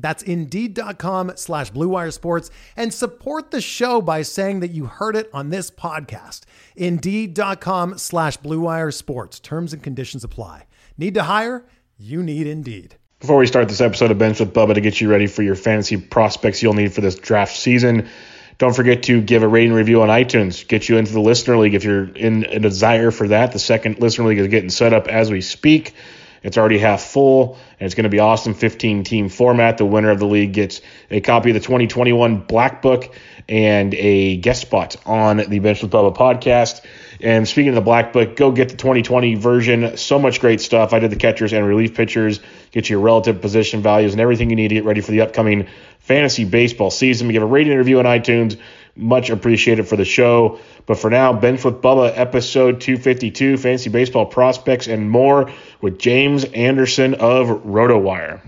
That's Indeed.com slash BlueWire Sports and support the show by saying that you heard it on this podcast. Indeed.com slash BlueWire Sports. Terms and conditions apply. Need to hire? You need Indeed. Before we start this episode of Benched with Bubba to get you ready for your fantasy prospects you'll need for this draft season, don't forget to give a rating review on iTunes. Get you into the listener league if you're in a desire for that. The second listener league is getting set up as we speak. It's already half full, and it's going to be awesome 15 team format. The winner of the league gets a copy of the 2021 Black Book and a guest spot on the Benched with Bubba podcast. And speaking of the Black Book, go get the 2020 version. So much great stuff. I did the catchers and relief pitchers, get you your relative position values and everything you need to get ready for the upcoming fantasy baseball season. We give a rating interview on iTunes. Much appreciated for the show. But for now, Benched with Bubba, episode 252, fantasy baseball prospects and more with James Anderson of RotoWire.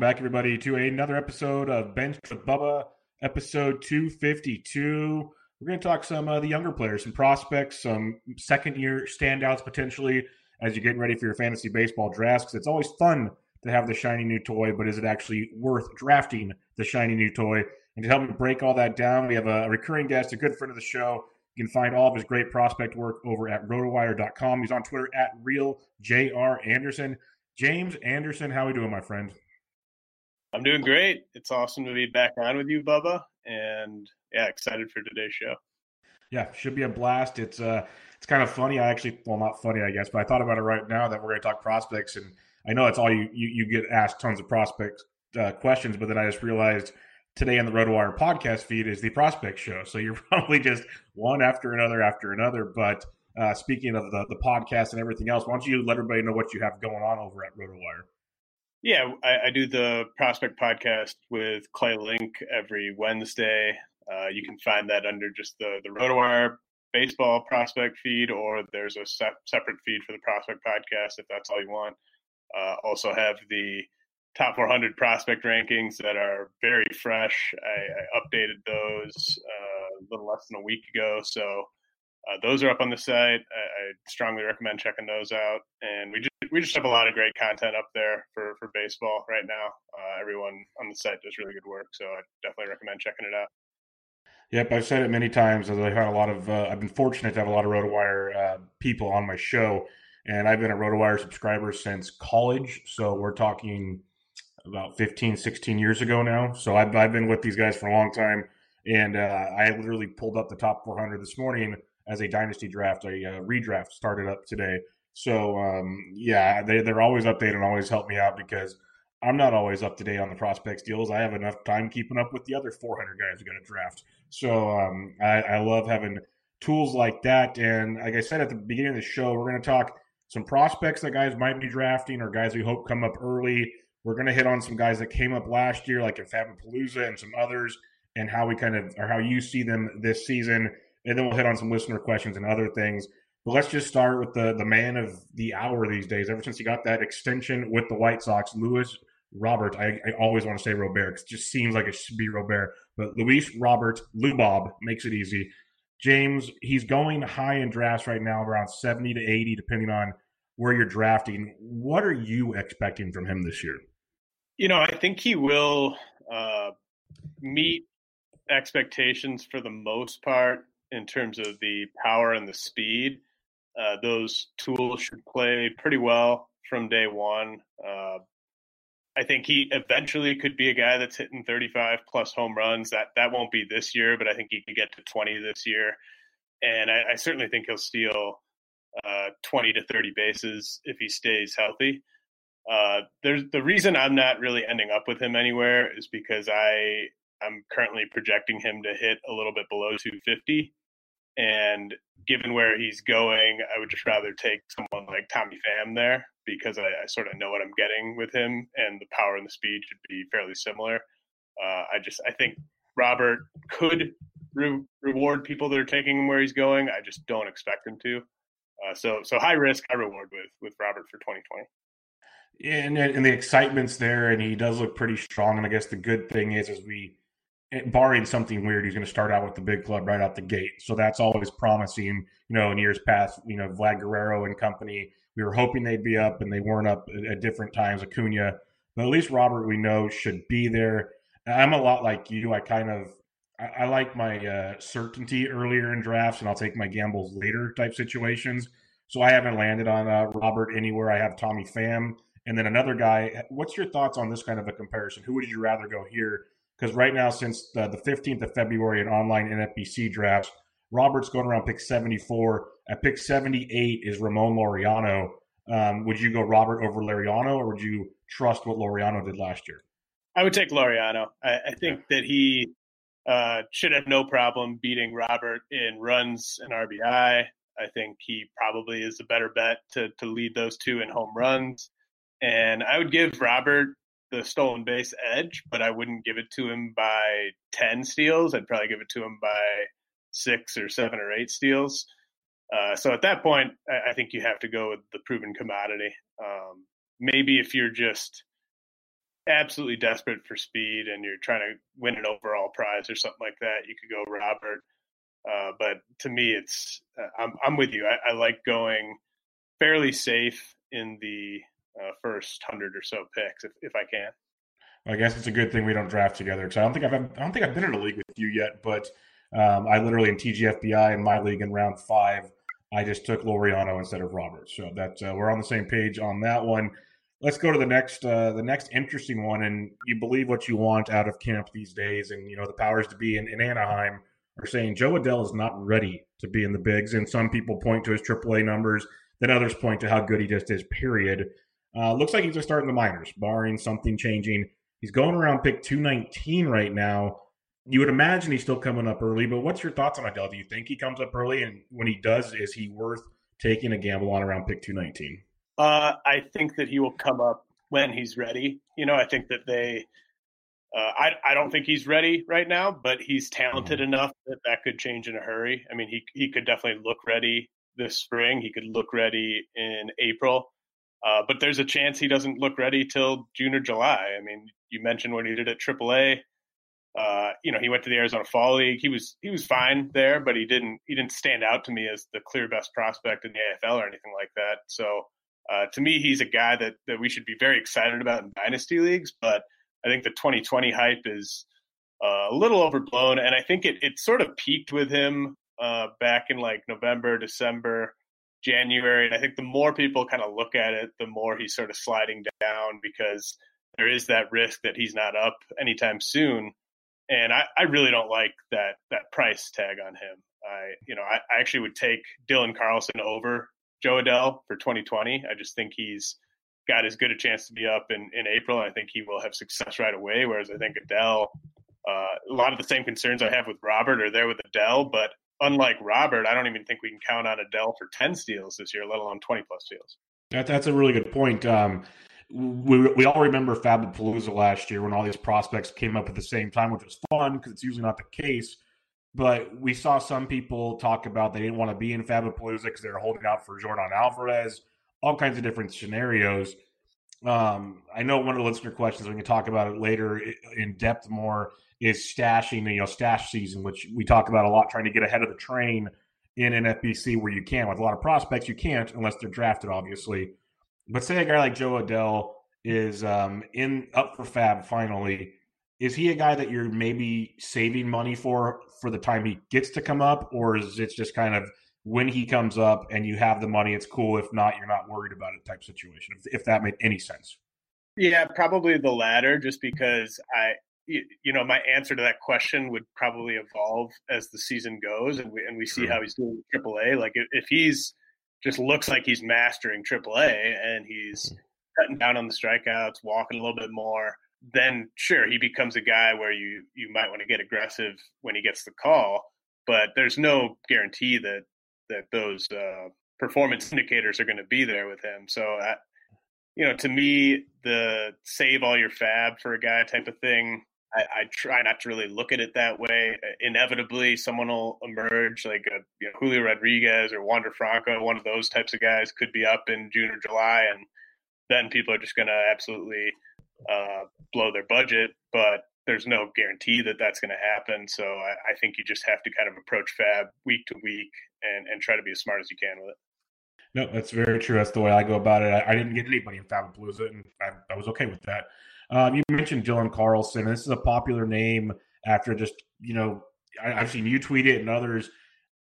Welcome back, everybody, to another episode of Benched with Bubba, episode 252. We're going to talk some of uh, the younger players, some prospects, some second year standouts potentially as you're getting ready for your fantasy baseball drafts. Because it's always fun to have the shiny new toy, but is it actually worth drafting the shiny new toy? And to help me break all that down, we have a recurring guest, a good friend of the show. You can find all of his great prospect work over at rotowire.com. He's on Twitter at real J R Anderson. James Anderson, how are we doing, my friend? I'm doing great. It's awesome to be back on with you, Bubba, and yeah, excited for today's show. Yeah, should be a blast. It's uh, it's kind of funny. I actually, well, not funny, I guess, but I thought about it right now that we're going to talk prospects, and I know it's all you you, you get asked tons of prospects uh, questions, but then I just realized today on the RotoWire podcast feed is the prospect show, so you're probably just one after another after another, but uh, speaking of the, the podcast and everything else, why don't you let everybody know what you have going on over at RotoWire? Yeah, I, I do the Prospect podcast with Clay Link every Wednesday. Uh, you can find that under just the, the RotoWire baseball prospect feed, or there's a se- separate feed for the Prospect podcast if that's all you want. Uh, also have the top 400 prospect rankings that are very fresh. I, I updated those uh, a little less than a week ago, so uh, those are up on the site. I, I, strongly recommend checking those out. And we just we just have a lot of great content up there for for baseball right now. Uh, everyone on the site does really good work, so I definitely recommend checking it out. Yep, I've said it many times. As I've had a lot of, uh, I've been fortunate to have a lot of RotoWire uh, people on my show, and I've been a RotoWire subscriber since college. So we're talking about 15, 16 years ago now. So I've, I've been with these guys for a long time, and uh, I literally pulled up the top 400 this morning as a dynasty draft. A uh, redraft started up today. So um, yeah, they they're always updated and always help me out because I'm not always up to date on the prospects deals. I have enough time keeping up with the other 400 guys who are going to draft. So um, I, I love having tools like that. And like I said at the beginning of the show, we're going to talk some prospects that guys might be drafting or guys we hope come up early. We're going to hit on some guys that came up last year, like in Palooza and some others, and how we kind of or how you see them this season. And then we'll hit on some listener questions and other things. But let's just start with the the man of the hour these days. Ever since he got that extension with the White Sox, Luis Robert. I, I always want to say Robert it just seems like it should be Robert. But Luis Robert Lubob makes it easy. James, he's going high in drafts right now, around 70 to 80, depending on where you're drafting. What are you expecting from him this year? You know, I think he will uh, meet expectations for the most part in terms of the power and the speed. Uh, those tools should play pretty well from day one. Uh, I think he eventually could be a guy that's hitting 35 plus home runs. That that won't be this year, but I think he could get to 20 this year, and I, I certainly think he'll steal uh, 20 to 30 bases if he stays healthy. Uh, there's the reason I'm not really ending up with him anywhere is because I I'm currently projecting him to hit a little bit below 250, and given where he's going, I would just rather take someone like Tommy Pham there because I, I, sort of know what I'm getting with him, and the power and the speed should be fairly similar. Uh, I just I think Robert could re- reward people that are taking him where he's going. I just don't expect him to. Uh, so so high risk, high reward with with Robert for 2020. Yeah, And and the excitement's there, and he does look pretty strong. And I guess the good thing is, is we, barring something weird, he's going to start out with the big club right out the gate. So that's always promising. You know, in years past, you know, Vlad Guerrero and company we were hoping they'd be up, and they weren't up at different times. Acuna, but at least Robert, we know, should be there. I'm a lot like you. I kind of I, I like my uh, certainty earlier in drafts, and I'll take my gambles later type situations. So I haven't landed on uh, Robert anywhere. I have Tommy Pham, and then another guy. What's your thoughts on this kind of a comparison? Who would you rather go here? Because right now, since the, the 15th of February in online NFBC drafts, Robert's going around pick 74. At pick 78 is Ramon Laureano. Um, would you go Robert over Laureano, or would you trust what Laureano did last year? I would take Laureano. I, I think yeah. that he uh, should have no problem beating Robert in runs and RBI. I think he probably is a better bet to to lead those two in home runs. And I would give Robert the stolen base edge, but I wouldn't give it to him by 10 steals. I'd probably give it to him by six or seven or eight steals. Uh, so at that point, I, I, think you have to go with the proven commodity. Um, maybe if you're just absolutely desperate for speed and you're trying to win an overall prize or something like that, you could go Robert. Uh, but to me, it's uh, I'm I'm with you. I, I, like going fairly safe in the uh, first hundred or so picks if, if I can. I guess it's a good thing we don't draft together because I don't think I've I don't think I've been in a league with you yet, but um, I literally in TGFBI in my league in round five, I just took Laureano instead of Roberts. So that uh, we're on the same page on that one. Let's go to the next uh, the next interesting one. And you believe what you want out of camp these days, and you know the powers to be in, in Anaheim are saying Jo Adell is not ready to be in the bigs, and some people point to his AAA numbers. Then others point to how good he just is. Period. Uh, looks like he's just starting the minors, barring something changing. He's going around pick 219 right now you would imagine he's still coming up early, but what's your thoughts on Adell? Do you think he comes up early? And when he does, is he worth taking a gamble on around pick 219? Uh, I think that he will come up when he's ready. You know, I think that they, uh, I, I don't think he's ready right now, but he's talented mm-hmm. enough that that could change in a hurry. I mean, he, he could definitely look ready this spring. He could look ready in April. Uh, but there's a chance he doesn't look ready till June or July. I mean, you mentioned what he did at AAA. Uh, you know, he went to the Arizona Fall League. He was he was fine there, but he didn't he didn't stand out to me as the clear best prospect in the AFL or anything like that. So uh, to me, he's a guy that that we should be very excited about in dynasty leagues. But I think the 2020 hype is uh, a little overblown, and I think it it sort of peaked with him uh, back in like November, December. January, and I think the more people kind of look at it, the more he's sort of sliding down because there is that risk that he's not up anytime soon and I, I really don't like that that price tag on him. I you know I, I actually would take Dylan Carlson over Jo Adell for 2020. I just think he's got as good a chance to be up in, in April. And I think he will have success right away. Whereas I think Adell, uh, a lot of the same concerns I have with Robert are there with Adell. But unlike Robert, I don't even think we can count on Adell for 10 steals this year, let alone 20 plus steals. That, that's a really good point. Um, we, we all remember Fabapalooza last year when all these prospects came up at the same time, which was fun because it's usually not the case. But we saw some people talk about they didn't want to be in Fabapalooza because they were holding out for Yordan Alvarez, all kinds of different scenarios. Um, I know one of the listener questions we can talk about it later in depth more is stashing, you know, stash season, which we talk about a lot, trying to get ahead of the train in NFBC where you can. With a lot of prospects, you can't unless they're drafted, obviously. But say a guy like Jo Adell is um, in up for Fab finally. Is he a guy that you're maybe saving money for for the time he gets to come up, or is it just kind of when he comes up and you have the money, it's cool. If not, you're not worried about it type situation. If, if that made any sense. Yeah, probably the latter, just because I, you know, my answer to that question would probably evolve as the season goes, and we and we see how he's doing AAA. Like if he's just looks like he's mastering AAA and he's hmm. cutting down on the strikeouts, walking a little bit more, then sure he becomes a guy where you you might want to get aggressive when he gets the call. But there's no guarantee that that those uh, performance indicators are going to be there with him. So, I, you know, to me, the save all your fab for a guy type of thing, I, I, try not to really look at it that way. Inevitably, someone will emerge, like a, you know, Julio Rodriguez or Wander Franco, one of those types of guys could be up in June or July, and then people are just going to absolutely uh, blow their budget. But there's no guarantee that that's going to happen. So I, I, think you just have to kind of approach Fab week to week and, and try to be as smart as you can with it. No, that's very true. That's the way I go about it. I, I didn't get anybody in Fab Fabapalooza, and I, I was okay with that. Um, you mentioned Dylan Carlson. This is a popular name after just, you know, I, have seen you tweet it and others.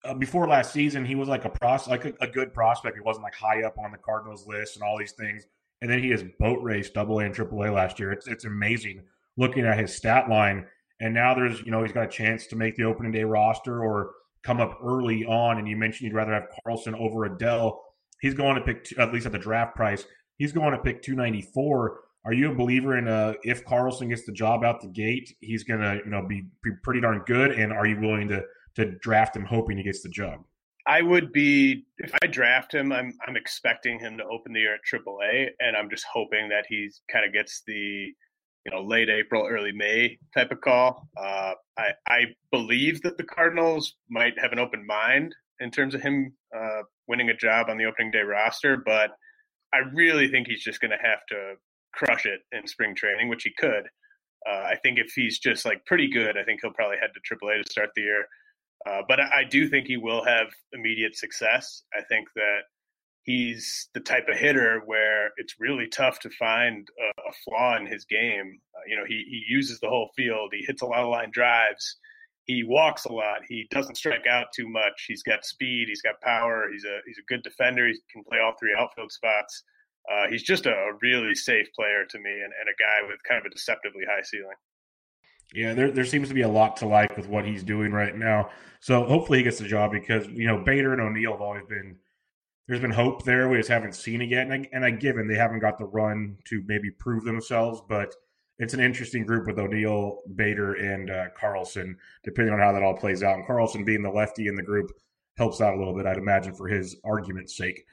Uh, before last season, he was like a pros, like a, a, good prospect. He wasn't like high up on the Cardinals list and all these things. And then he has boat raced Double A and Triple A last year. It's it's amazing looking at his stat line. And now there's, you know, he's got a chance to make the opening day roster or come up early on. And you mentioned you'd rather have Carlson over Adell. He's going to pick, two, at least at the draft price, he's going to pick 294. Are you a believer in uh, if Carlson gets the job out the gate, he's to, you know, be, be pretty darn good? And are you willing to to draft him hoping he gets the job? I would be if I draft him. I'm I'm expecting him to open the year at AAA, and I'm just hoping that he kind of gets the you know late April, early May type of call. Uh, I I believe that the Cardinals might have an open mind in terms of him uh, winning a job on the opening day roster, but I really think he's just going to have to crush it in spring training, which he could. Uh, I think if he's just like pretty good, I think he'll probably head to AAA to start the year. Uh, but I, I do think he will have immediate success. I think that he's the type of hitter where it's really tough to find a, a flaw in his game. Uh, you know, he, he uses the whole field. He hits a lot of line drives. He walks a lot. He doesn't strike out too much. He's got speed. He's got power. He's a he's a good defender. He can play all three outfield spots. Uh, he's just a, really safe player to me, and, and a guy with kind of a deceptively high ceiling. Yeah, there there seems to be a lot to like with what he's doing right now. So hopefully he gets the job because you know Bader and O'Neill have always been there's been hope there. We just haven't seen it yet. And I, and I given they haven't got the run to maybe prove themselves, but it's an interesting group with O'Neill, Bader, and uh, Carlson, depending on how that all plays out. And Carlson being the lefty in the group helps out a little bit, I'd imagine, for his argument's sake.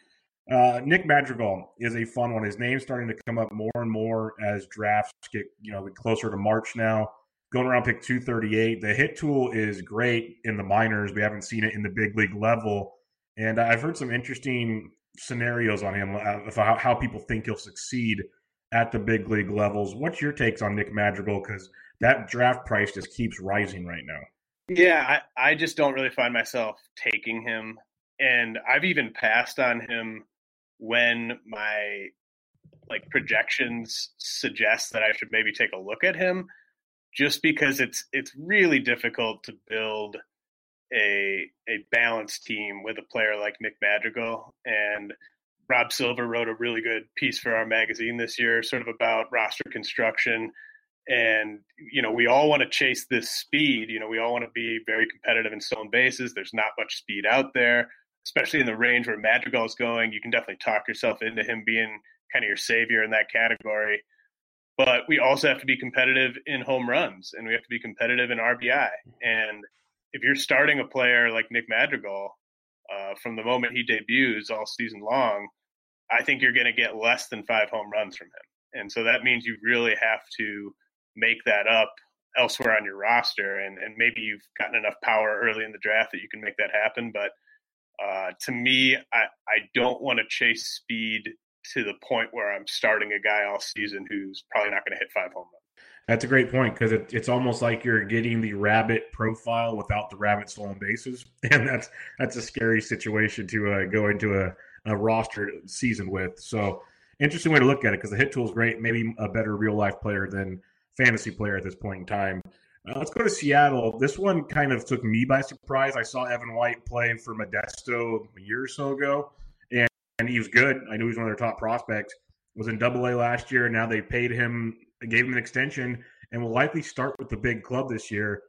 Uh, Nick Madrigal is a fun one. His name's starting to come up more and more as drafts get, you know, closer to March now. Going around pick 238. The hit tool is great in the minors. We haven't seen it in the big league level and I've heard some interesting scenarios on him uh, of how, how people think he'll succeed at the big league levels. What's your takes on Nick Madrigal? Because that draft price just keeps rising right now. Yeah, I, I just don't really find myself taking him. And I've even passed on him when my like projections suggest that I should maybe take a look at him just because it's it's really difficult to build a a balanced team with a player like Nick Madrigal and Rob Silver wrote a really good piece for our magazine this year, sort of about roster construction. And, you know, we all want to chase this speed. You know, we all want to be very competitive in stolen bases. There's not much speed out there, especially in the range where Madrigal is going. You can definitely talk yourself into him being kind of your savior in that category. But we also have to be competitive in home runs and we have to be competitive in RBI. And if you're starting a player like Nick Madrigal uh, from the moment he debuts all season long, I think you're going to get less than five home runs from him. and so that means you really have to make that up elsewhere on your roster, and and maybe you've gotten enough power early in the draft that you can make that happen. But uh, to me, I I don't want to chase speed to the point where I'm starting a guy all season who's probably not going to hit five home runs. That's a great point because it, it's almost like you're getting the rabbit profile without the rabbit stolen bases, and that's that's a scary situation to uh, go into a, a roster season with. So interesting way to look at it because the hit tool is great, maybe a better real life player than fantasy player at this point in time. Uh, let's go to Seattle. This one kind of took me by surprise. I saw Evan White play for Modesto a year or so ago, and, and he was good. I knew he was one of their top prospects. Was in Double A last year. Now they paid him, gave him an extension, and will likely start with the big club this year.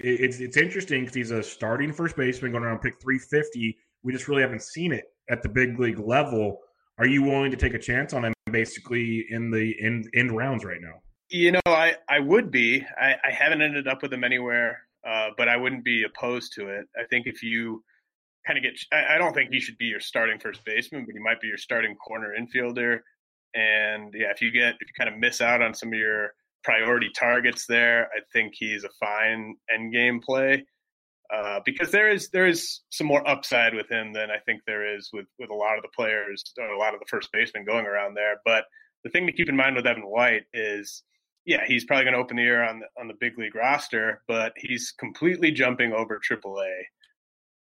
It, it's it's interesting because he's a starting first baseman going around pick 350. We just really haven't seen it at the big league level. Are you willing to take a chance on him basically in the end, end rounds right now? You know, I, I would be. I, I haven't ended up with him anywhere, uh, but I wouldn't be opposed to it. I think if you kind of get, I, I don't think he should be your starting first baseman, but he might be your starting corner infielder. And yeah, if you get, if you kind of miss out on some of your priority targets there, I think he's a fine end game play. Uh, because there is there is some more upside with him than I think there is with with a lot of the players or a lot of the first basemen going around there. But the thing to keep in mind with Evan White is yeah, he's probably going to open the year on the on the big league roster, but he's completely jumping over AAA,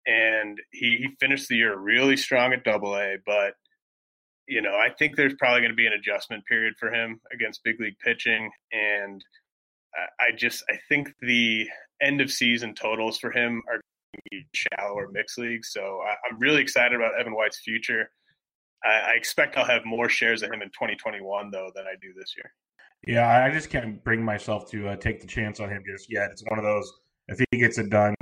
and he, he finished the year really strong at Double A. But you know, I think there's probably going to be an adjustment period for him against big league pitching, and I, I just I think the end of season totals for him are shallow or mixed leagues. So I, am really excited about Evan White's future. I, I expect I'll have more shares of him in 2021 though than I do this year. Yeah, I just can't bring myself to uh, take the chance on him just yet. It's one of those. If he gets it done,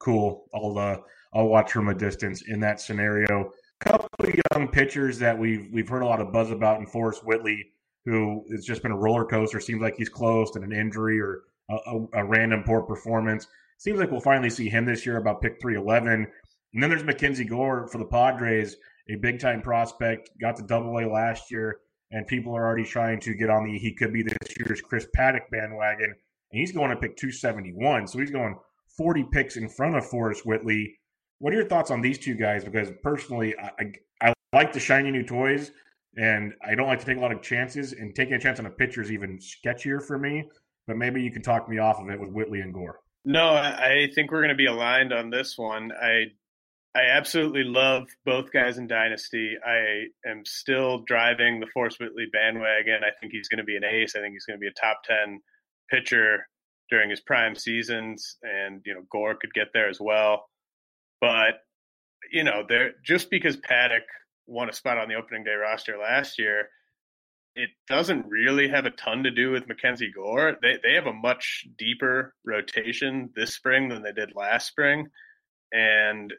cool. I'll uh, I'll watch from a distance in that scenario. A couple of young pitchers that we've we've heard a lot of buzz about in Forrest Whitley, who has just been a roller coaster. Seems like he's close to an injury or a, a, a random poor performance. Seems like we'll finally see him this year about pick three eleven. And then there's Mackenzie Gore for the Padres, a big time prospect. Got to Double A last year and people are already trying to get on the he could be this year's Chris Paddack bandwagon, and he's going to pick 271. So he's going 40 picks in front of Forrest Whitley. What are your thoughts on these two guys? Because personally, I, I, I like the shiny new toys, and I don't like to take a lot of chances. And taking a chance on a pitcher is even sketchier for me. But maybe you can talk me off of it with Whitley and Gore. No, I think we're going to be aligned on this one. I I absolutely love both guys in Dynasty. I am still driving the Forrest Whitley bandwagon. I think he's going to be an ace. I think he's going to be a top 10 pitcher during his prime seasons. And, you know, Gore could get there as well. But, you know, there just because Paddack won a spot on the opening day roster last year, it doesn't really have a ton to do with Mackenzie Gore. They, they have a much deeper rotation this spring than they did last spring. And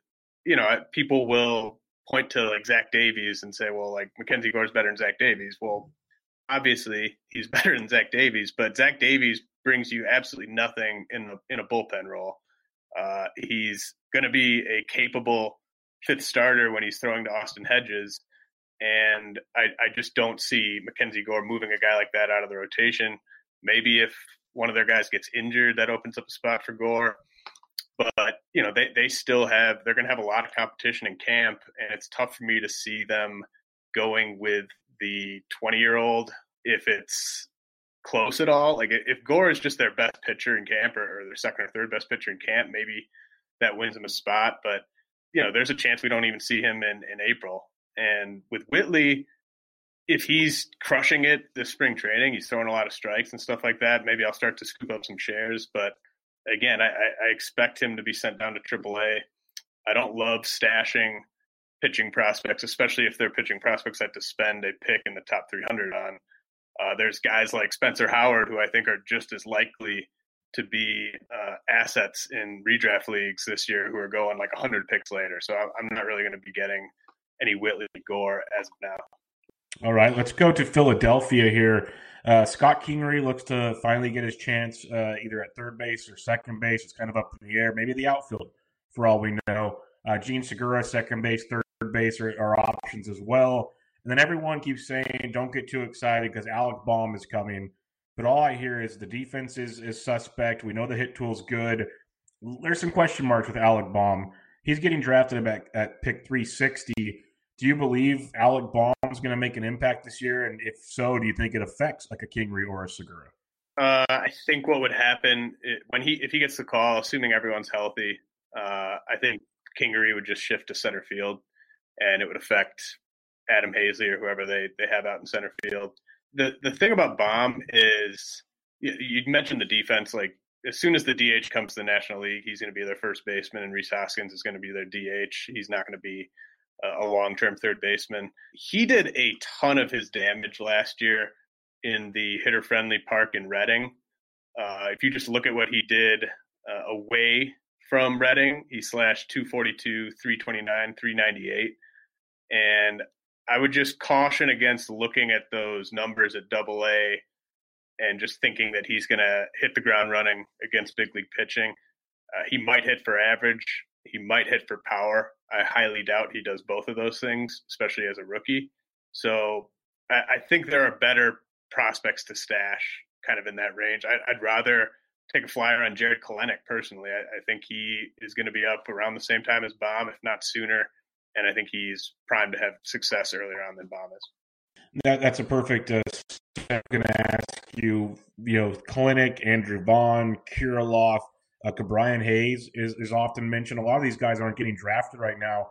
you know, people will point to like Zach Davies and say, well, like Mackenzie Gore's better than Zach Davies. Well, obviously he's better than Zach Davies, but Zach Davies brings you absolutely nothing in a, in a bullpen role. Uh, he's going to be a capable fifth starter when he's throwing to Austin Hedges. And I, I just don't see Mackenzie Gore moving a guy like that out of the rotation. Maybe if one of their guys gets injured, that opens up a spot for Gore but you know they, they still have they're going to have a lot of competition in camp and it's tough for me to see them going with the 20 year old if it's close at all. Like if gore is just their best pitcher in camp or, or their second or third best pitcher in camp maybe that wins him a spot but you know there's a chance we don't even see him in in april. And with whitley if he's crushing it this spring training he's throwing a lot of strikes and stuff like that maybe i'll start to scoop up some shares but again, I, I expect him to be sent down to AAA. I don't love stashing pitching prospects, especially if they're pitching prospects that to spend a pick in the top 300 on. Uh, there's guys like Spencer Howard who I think are just as likely to be uh, assets in redraft leagues this year who are going like 100 picks later. So I'm not really going to be getting any Whitley Gore as of now. All right, let's go to Philadelphia here. Uh, Scott Kingery looks to finally get his chance uh, either at third base or second base. It's kind of up in the air. Maybe the outfield, for all we know. Uh, Jean Segura, second base, third base are, are options as well. And then everyone keeps saying, don't get too excited because Alec Bohm is coming. But all I hear is the defense is, is suspect. We know the hit tool's good. There's some question marks with Alec Bohm. He's getting drafted at pick 360. Do you believe Alec Bohm's going to make an impact this year? And if so, do you think it affects like a Kingery or a Segura? Uh, I think what would happen when he if he gets the call, assuming everyone's healthy, uh, I think Kingery would just shift to center field, and it would affect Adam Haseley or whoever they they have out in center field. The the thing about Bohm is you, you mentioned the defense. Like as soon as the DH comes to the National League, he's going to be their first baseman, and Rhys Hoskins is going to be their DH. He's not going to be a long term third baseman. He did a ton of his damage last year in the hitter friendly park in Reading. Uh, if you just look at what he did uh, away from Reading, he slashed 242, 329, 398. And I would just caution against looking at those numbers at double A and just thinking that he's going to hit the ground running against big league pitching. Uh, he might hit for average, he might hit for power. I highly doubt he does both of those things, especially as a rookie. So I, I think there are better prospects to stash kind of in that range. I, would rather take a flyer on Jarred Kelenic personally. I, I think he is going to be up around the same time as Bohm, if not sooner. And I think he's primed to have success earlier on than Bohm is. That, that's a perfect. Uh, I'm going to ask you. You know, Kelenic, Andrew Vaughn, Kirilloff, uh, Ke'Bryan Hayes is, is often mentioned. A lot of these guys aren't getting drafted right now.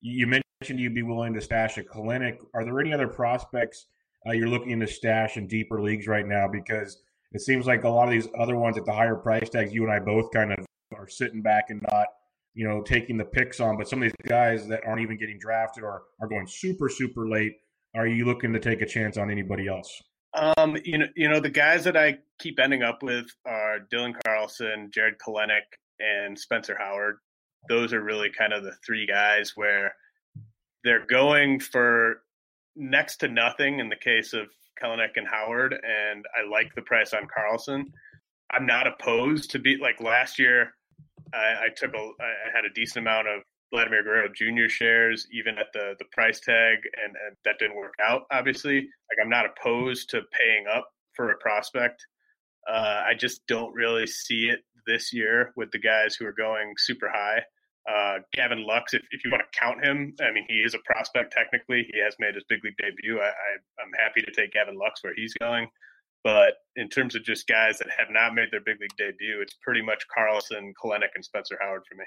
You mentioned you'd be willing to stash a Kelenic. Are there any other prospects uh, you're looking to stash in deeper leagues right now? Because it seems like a lot of these other ones at the higher price tags, you and I both kind of are sitting back and not, you know, taking the picks on. But some of these guys that aren't even getting drafted or are going super, super late, are you looking to take a chance on anybody else? Um, you know, you know, the guys that I keep ending up with are Dylan Carlson, Jarred Kelenic, and Spencer Howard. Those are really kind of the three guys where they're going for next to nothing in the case of Kelenic and Howard, and I like the price on Carlson. I'm not opposed to be like last year. I, I took a, I had a decent amount of Vladimir Guerrero Jr. shares, even at the the price tag, and, and that didn't work out. Obviously, like I'm not opposed to paying up for a prospect. Uh, I just don't really see it this year with the guys who are going super high. Uh, Gavin Lux, if, if you want to count him, I mean, he is a prospect technically. He has made his big league debut. I, I, I'm happy to take Gavin Lux where he's going. But in terms of just guys that have not made their big league debut, it's pretty much Carlson, Kelenic, and Spencer Howard for me.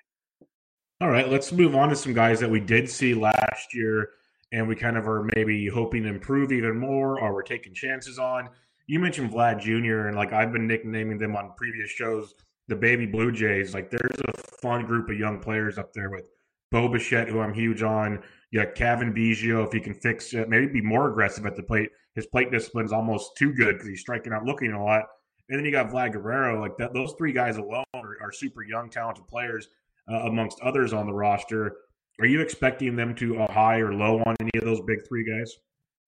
All right, let's move on to some guys that we did see last year and we kind of are maybe hoping to improve even more or we're taking chances on. You mentioned Vlad Jr., and like I've been nicknaming them on previous shows, the baby Blue Jays. Like there's a fun group of young players up there with Bo Bichette, who I'm huge on. You got Cavan Biggio, if he can fix it, maybe be more aggressive at the plate. His plate discipline's almost too good because he's striking out looking a lot. And then you got Vlad Guerrero. Like that, those three guys alone are, are super young, talented players uh, amongst others on the roster. Are you expecting them to uh, high or low on any of those big three guys?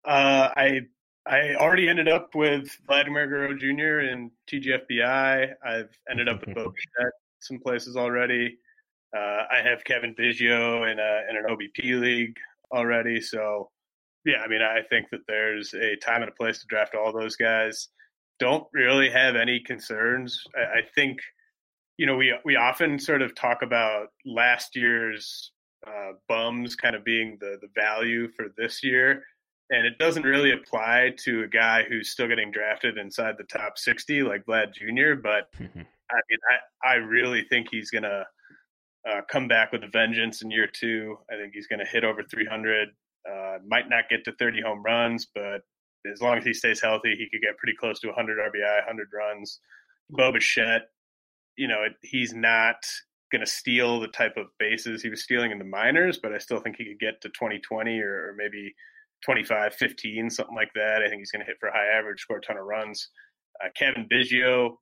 Uh, I I already ended up with Vladimir Guerrero Jr. and TGFBI. I've ended up with Bo Bichette some places already. Uh, I have Cavan Biggio in, a, in an OBP league already. So, yeah, I mean, I think that there's a time and a place to draft all those guys. Don't really have any concerns. I, I think – you know, we we often sort of talk about last year's uh, bums kind of being the the value for this year, and it doesn't really apply to a guy who's still getting drafted inside the top sixty like Vlad Jr. But I mean, I I really think he's gonna uh, come back with a vengeance in year two. I think he's gonna hit over three hundred. Uh, might not get to thirty home runs, but as long as he stays healthy, he could get pretty close to 100 RBI, 100 runs. Bo Bichette, you know, he's not going to steal the type of bases he was stealing in the minors, but I still think he could get to 2020 or, maybe 25, 15, something like that. I think he's going to hit for a high average, score a ton of runs. Uh, Cavan Biggio,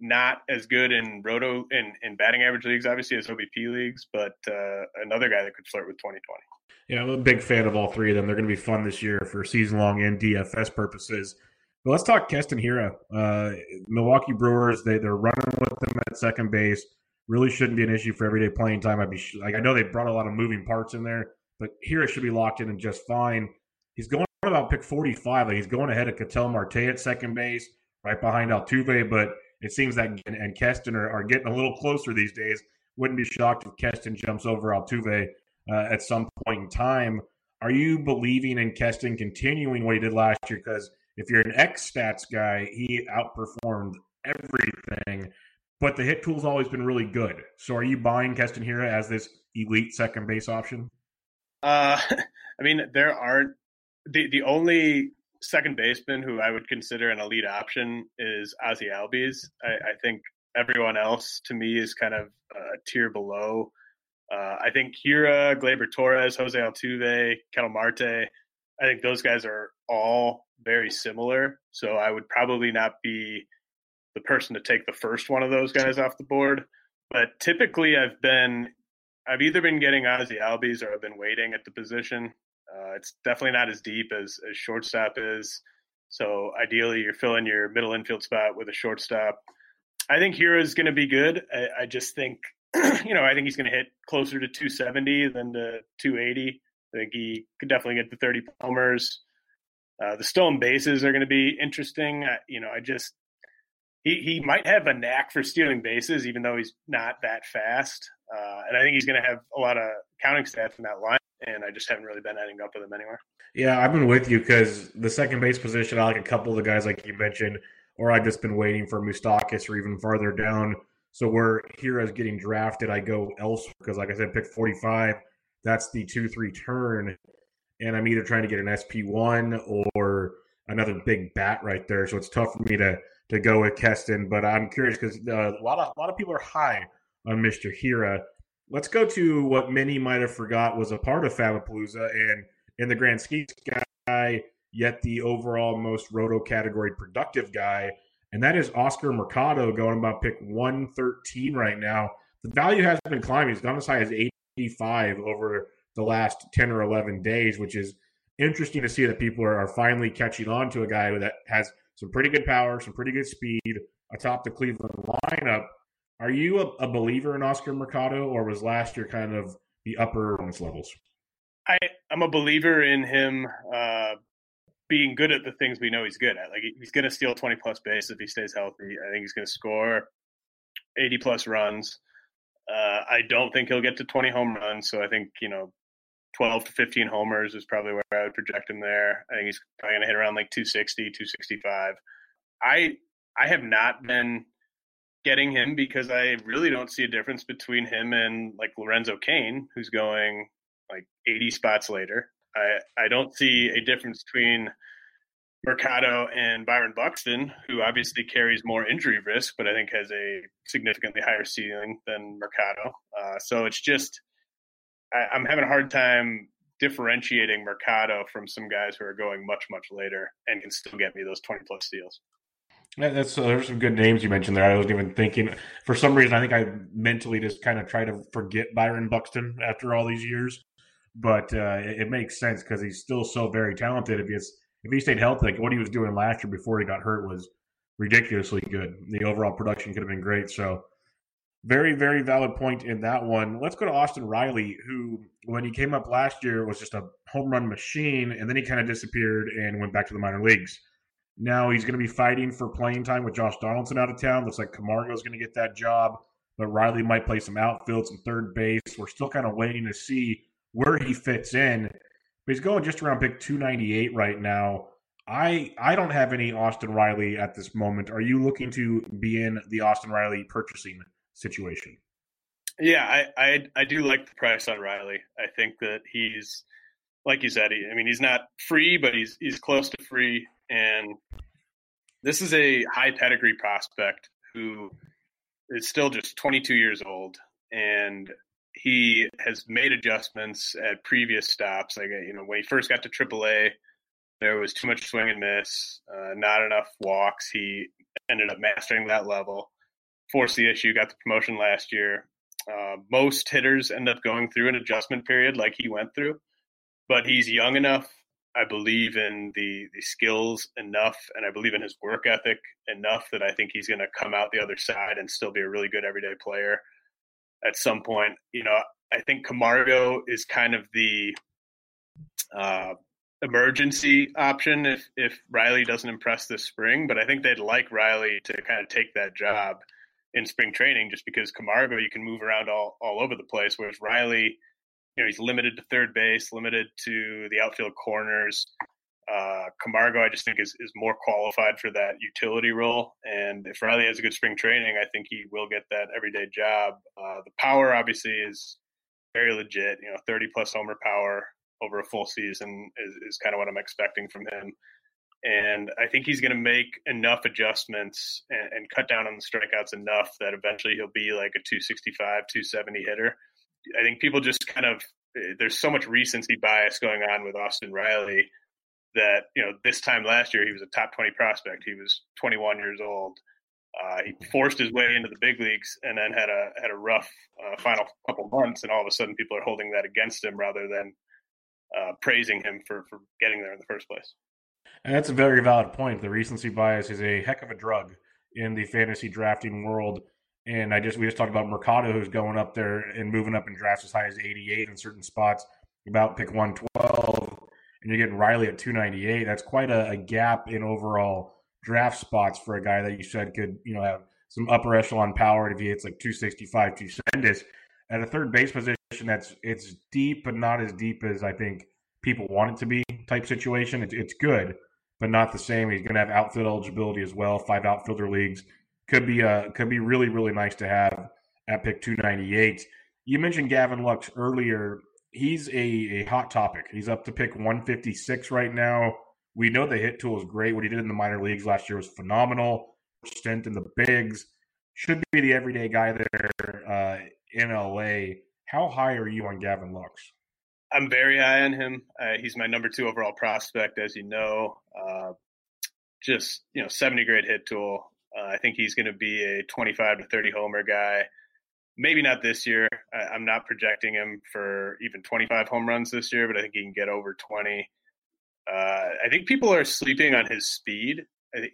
not as good in roto in, in batting average leagues, obviously, as OBP leagues, but uh, another guy that could flirt with 2020. Yeah, I'm a big fan of all three of them. They're going to be fun this year for season long and DFS purposes. But let's talk Keston Hiura. Uh, Milwaukee Brewers, they, they're running with them at second base. Really shouldn't be an issue for everyday playing time. I'd be like, I know they brought a lot of moving parts in there, but Hiura should be locked in and just fine. he's going about pick 45. Like he's going ahead of Ketel Marte at second base, right behind Altuve. But it seems that and, and Keston are, are, getting a little closer these days. Wouldn't be shocked if Keston jumps over Altuve uh, at some point in time. Are you believing in Keston continuing what he did last year? Because if you're an X stats guy, he outperformed everything. But the hit tool's always been really good. So are you buying Keston Hiura as this elite second base option? Uh, I mean, there aren't the the only second baseman who I would consider an elite option is Ozzie Albies. I, I think everyone else to me is kind of a tier below. Uh, I think Hiura, Gleyber Torres, Jose Altuve, Ketel Marte, I think those guys are all very similar. So I would probably not be the person to take the first one of those guys off the board. But typically, I've been, I've either been getting Ozzie Albies or I've been waiting at the position. Uh, it's definitely not as deep as, as shortstop is. So ideally, you're filling your middle infield spot with a shortstop. I think Hiura is going to be good. I, I just think, you know, I think he's going to hit closer to 270 than to 280. I think he could definitely get the 30 homers. Uh, the stolen bases are going to be interesting. You know, I just he he might have a knack for stealing bases, even though he's not that fast. Uh, and I think he's going to have a lot of counting stats in that line. And I just haven't really been ending up with him anywhere. Yeah, I've been with you because the second base position, I like a couple of the guys like you mentioned, or I've just been waiting for Moustakas or even farther down. So where Hiura's getting drafted, I go elsewhere because, like I said, pick 45. That's the 2 3 turn. And I'm either trying to get an SP1 or another big bat right there. So it's tough for me to to go with Keston. But I'm curious because uh, a lot of a lot of people are high on Mr. Hiura. Let's go to what many might have forgot was a part of Fabapalooza and in the grand scheme guy, yet the overall most roto category productive guy, and that is Oscar Mercado going about pick 113 right now. The value has been climbing. He's gone as high as 85 over the last 10 or 11 days, which is interesting to see that people are, are finally catching on to a guy that has – some pretty good power, some pretty good speed atop the Cleveland lineup. Are you a, a believer in Oscar Mercado, or was last year kind of the upper levels? I, I'm a believer in him uh, being good at the things we know he's good at. Like he's going to steal 20 plus base if he stays healthy. I think he's going to score 80 plus runs. Uh, I don't think he'll get to 20 home runs. So I think you know 12 to 15 homers is probably where I would project him there. I think he's probably going to hit around like 260, 265. I I have not been getting him because I really don't see a difference between him and like Lorenzo Cain, who's going like 80 spots later. I I don't see a difference between Mercado and Byron Buxton, who obviously carries more injury risk, but I think has a significantly higher ceiling than Mercado. Uh, so it's just I, am having a hard time differentiating Mercado from some guys who are going much much later and can still get me those 20 plus steals. Yeah, that's uh, there's some good names you mentioned there. I wasn't even thinking. For some reason, I think I mentally just kind of try to forget Byron Buxton after all these years, but uh, it, it, makes sense because he's still so very talented. If he's if he stayed healthy, like what he was doing last year before he got hurt was ridiculously good. The overall production could have been great. So very, very valid point in that one. Let's go to Austin Riley, who, when he came up last year, was just a home run machine, and then he kind of disappeared and went back to the minor leagues. Now he's going to be fighting for playing time with Josh Donaldson out of town. Looks like Camargo is going to get that job, but Riley might play some outfield, some third base. We're still kind of waiting to see where he fits in. But he's going just around pick 298 right now. I I don't have any Austin Riley at this moment. Are you looking to be in the Austin Riley purchasing situation. Yeah, I, I, I do like the price on Riley. I think that he's like you said. He, I mean, he's not free, but he's he's close to free. And this is a high pedigree prospect who is still just 22 years old, and he has made adjustments at previous stops. Like you know, when he first got to AAA, there was too much swing and miss, uh, not enough walks. He ended up mastering that level forced the issue, got the promotion last year. Uh, most hitters end up going through an adjustment period like he went through, but he's young enough. I believe in the the skills enough, and I believe in his work ethic enough that I think he's going to come out the other side and still be a really good everyday player. At some point, you know, I think Camargo is kind of the uh, emergency option if if Riley doesn't impress this spring. But I think they'd like Riley to kind of take that job in spring training, just because Camargo you can move around all all over the place, whereas Riley, you know, he's limited to third base, limited to the outfield corners. Uh, Camargo, I just think is is more qualified for that utility role. And if Riley has a good spring training, I think he will get that everyday job. Uh, the power obviously is very legit. You know, 30 plus homer power over a full season is, is kind of what I'm expecting from him. And I think he's going to make enough adjustments and, and, cut down on the strikeouts enough that eventually he'll be like a 265, 270 hitter. I think people just kind of, there's so much recency bias going on with Austin Riley that, you know, this time last year he was a top 20 prospect. He was 21 years old. Uh, he forced his way into the big leagues and then had a had a rough uh, final couple months, and all of a sudden people are holding that against him rather than uh, praising him for for getting there in the first place. And that's a very valid point. The recency bias is a heck of a drug in the fantasy drafting world. And I just we just talked about Mercado, who's going up there and moving up in drafts as high as 88 in certain spots, about pick 112, and you're getting Riley at 298. That's quite a, a gap in overall draft spots for a guy that you said could, you know, have some upper echelon power if he hits like 265, 270. At a third base position, that's it's deep, but not as deep as I think people want it to be. Type situation. It's, it's good, but not the same. He's going to have outfield eligibility as well. Five outfielder leagues could be uh could be really really nice to have at pick 298. You mentioned Gavin Lux earlier. He's a, a hot topic. He's up to pick 156 right now. We know the hit tool is great. What he did in the minor leagues last year was phenomenal. Stint in the bigs should be the everyday guy there uh, in LA. How high are you on Gavin Lux? I'm very high on him. Uh, he's my number two overall prospect, as you know. Uh, just you know, 70 grade hit tool. Uh, I think he's going to be a 25 to 30 homer guy. Maybe not this year. I, am not projecting him for even 25 home runs this year, but I think he can get over 20. Uh, I think people are sleeping on his speed.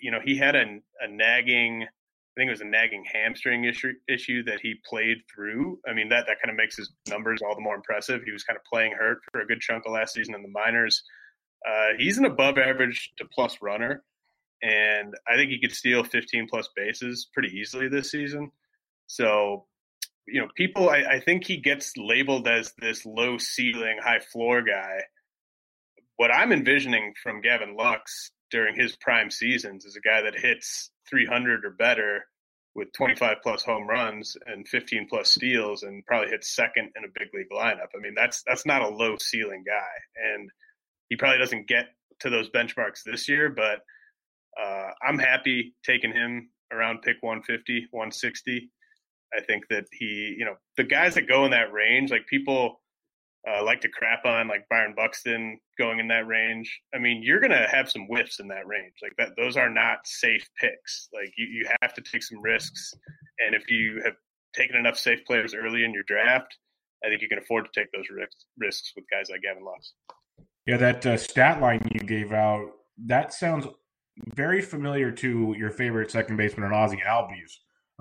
You know, he had a, a nagging, I think it was a nagging hamstring issue issue that he played through. I mean, that that kind of makes his numbers all the more impressive. He was kind of playing hurt for a good chunk of last season in the minors. Uh, he's an above average to plus runner, and I think he could steal 15 plus bases pretty easily this season. So, you know, people, I, I think he gets labeled as this low ceiling, high floor guy what I'm envisioning from Gavin Lux during his prime seasons is a guy that hits 300 or better with 25 plus home runs and 15 plus steals and probably hits second in a big league lineup. I mean, that's that's not a low ceiling guy, and he probably doesn't get to those benchmarks this year. But uh, I'm happy taking him around pick 150, 160. I think that he, you know, the guys that go in that range, like people uh, like to crap on, like Byron Buxton going in that range. I mean, you're going to have some whiffs in that range. Like that, those are not safe picks. Like you, you have to take some risks. And if you have taken enough safe players early in your draft, I think you can afford to take those risks, risks with guys like Gavin Lux. Yeah, that uh, stat line you gave out, that sounds very familiar to your favorite second baseman in Ozzie Albies.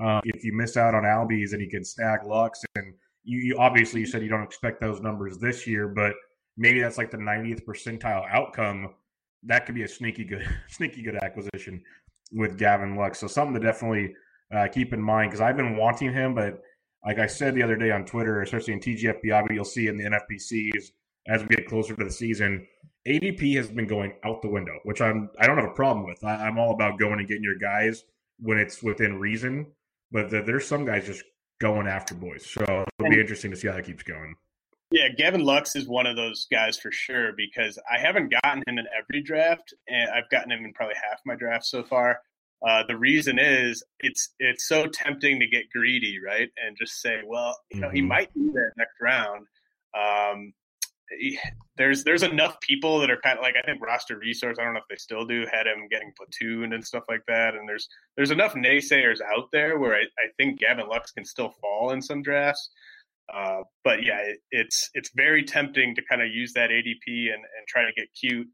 Uh, if you miss out on Albies and you can snag Lux and – you, you obviously you said you don't expect those numbers this year, but maybe that's like the 90th percentile outcome. That could be a sneaky good, sneaky good acquisition with Gavin Lux. So something to definitely uh, keep in mind because I've been wanting him, but like I said the other day on Twitter, especially in TGFBI, but you'll see in the NFBCs as we get closer to the season, ADP has been going out the window, which I'm I don't have a problem with. I, am all about going and getting your guys when it's within reason, but the, there's some guys just going after boys. So it'll be interesting to see how that keeps going. Yeah, Gavin Lux is one of those guys for sure because I haven't gotten him in every draft, and I've gotten him in probably half my drafts so far. Uh, the reason is it's it's so tempting to get greedy, right, and just say, well, you know, mm-hmm. he might be there next round. Um, there's there's enough people that are kind of like I think roster resource. I don't know if they still do had him getting platooned and stuff like that. And there's there's enough naysayers out there where I, I think Gavin Lux can still fall in some drafts. Uh, but yeah, it, it's it's very tempting to kind of use that ADP and, and try to get cute.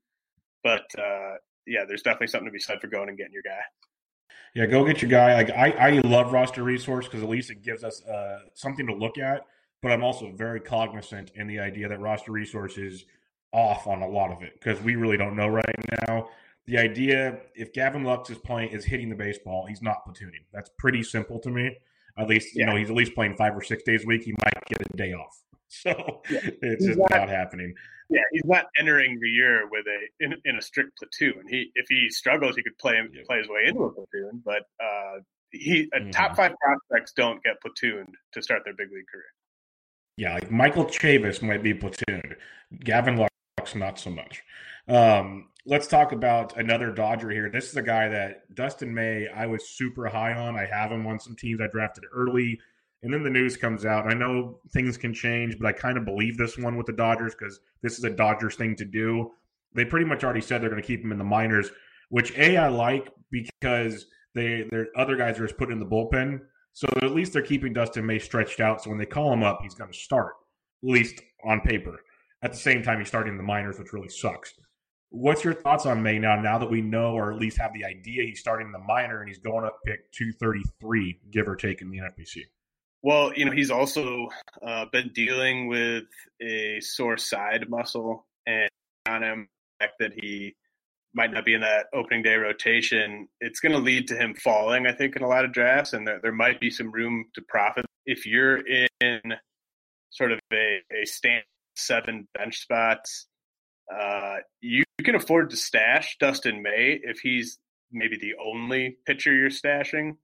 But uh, yeah, there's definitely something to be said for going and getting your guy. Yeah, go get your guy. Like I, I love roster resource because at least it gives us uh, something to look at but I'm also very cognizant in the idea that roster resources off on a lot of it because we really don't know right now. The idea, if Gavin Lux is playing, is hitting the baseball, he's not platooning. That's pretty simple to me. At least, you yeah. know, he's at least playing five or six days a week. He might get a day off. So yeah. it's he's just not, not, happening. Yeah, he's not entering the year with a in, in, a strict platoon. He if he struggles, he could play yeah. play his way into a platoon. But uh, he uh, top five prospects don't get platooned to start their big league career. Yeah, like Michael Chavis might be platooned. Gavin Lux, not so much. Um, let's talk about another Dodger here. This is a guy that Dustin May, I was super high on. I have him on some teams I drafted early. And then the news comes out. I know things can change, but I kind of believe this one with the Dodgers because this is a Dodgers thing to do. They pretty much already said they're going to keep him in the minors, which A, I like because they their other guys are just put in the bullpen. So at least they're keeping Dustin May stretched out. So when they call him up, he's going to start, at least on paper. At the same time, he's starting the minors, which really sucks. What's your thoughts on May now? Now that we know, or at least have the idea, he's starting the minor and he's going up pick two thirty three, give or take, in the NFBC. Well, you know, he's also uh, been dealing with a sore side muscle, and on him, the fact that he might not be in that opening day rotation, it's going to lead to him falling, I think, in a lot of drafts, and there, there might be some room to profit if you're in sort of a, a stand seven bench spots uh, you, can afford to stash Dustin May if he's maybe the only pitcher you're stashing.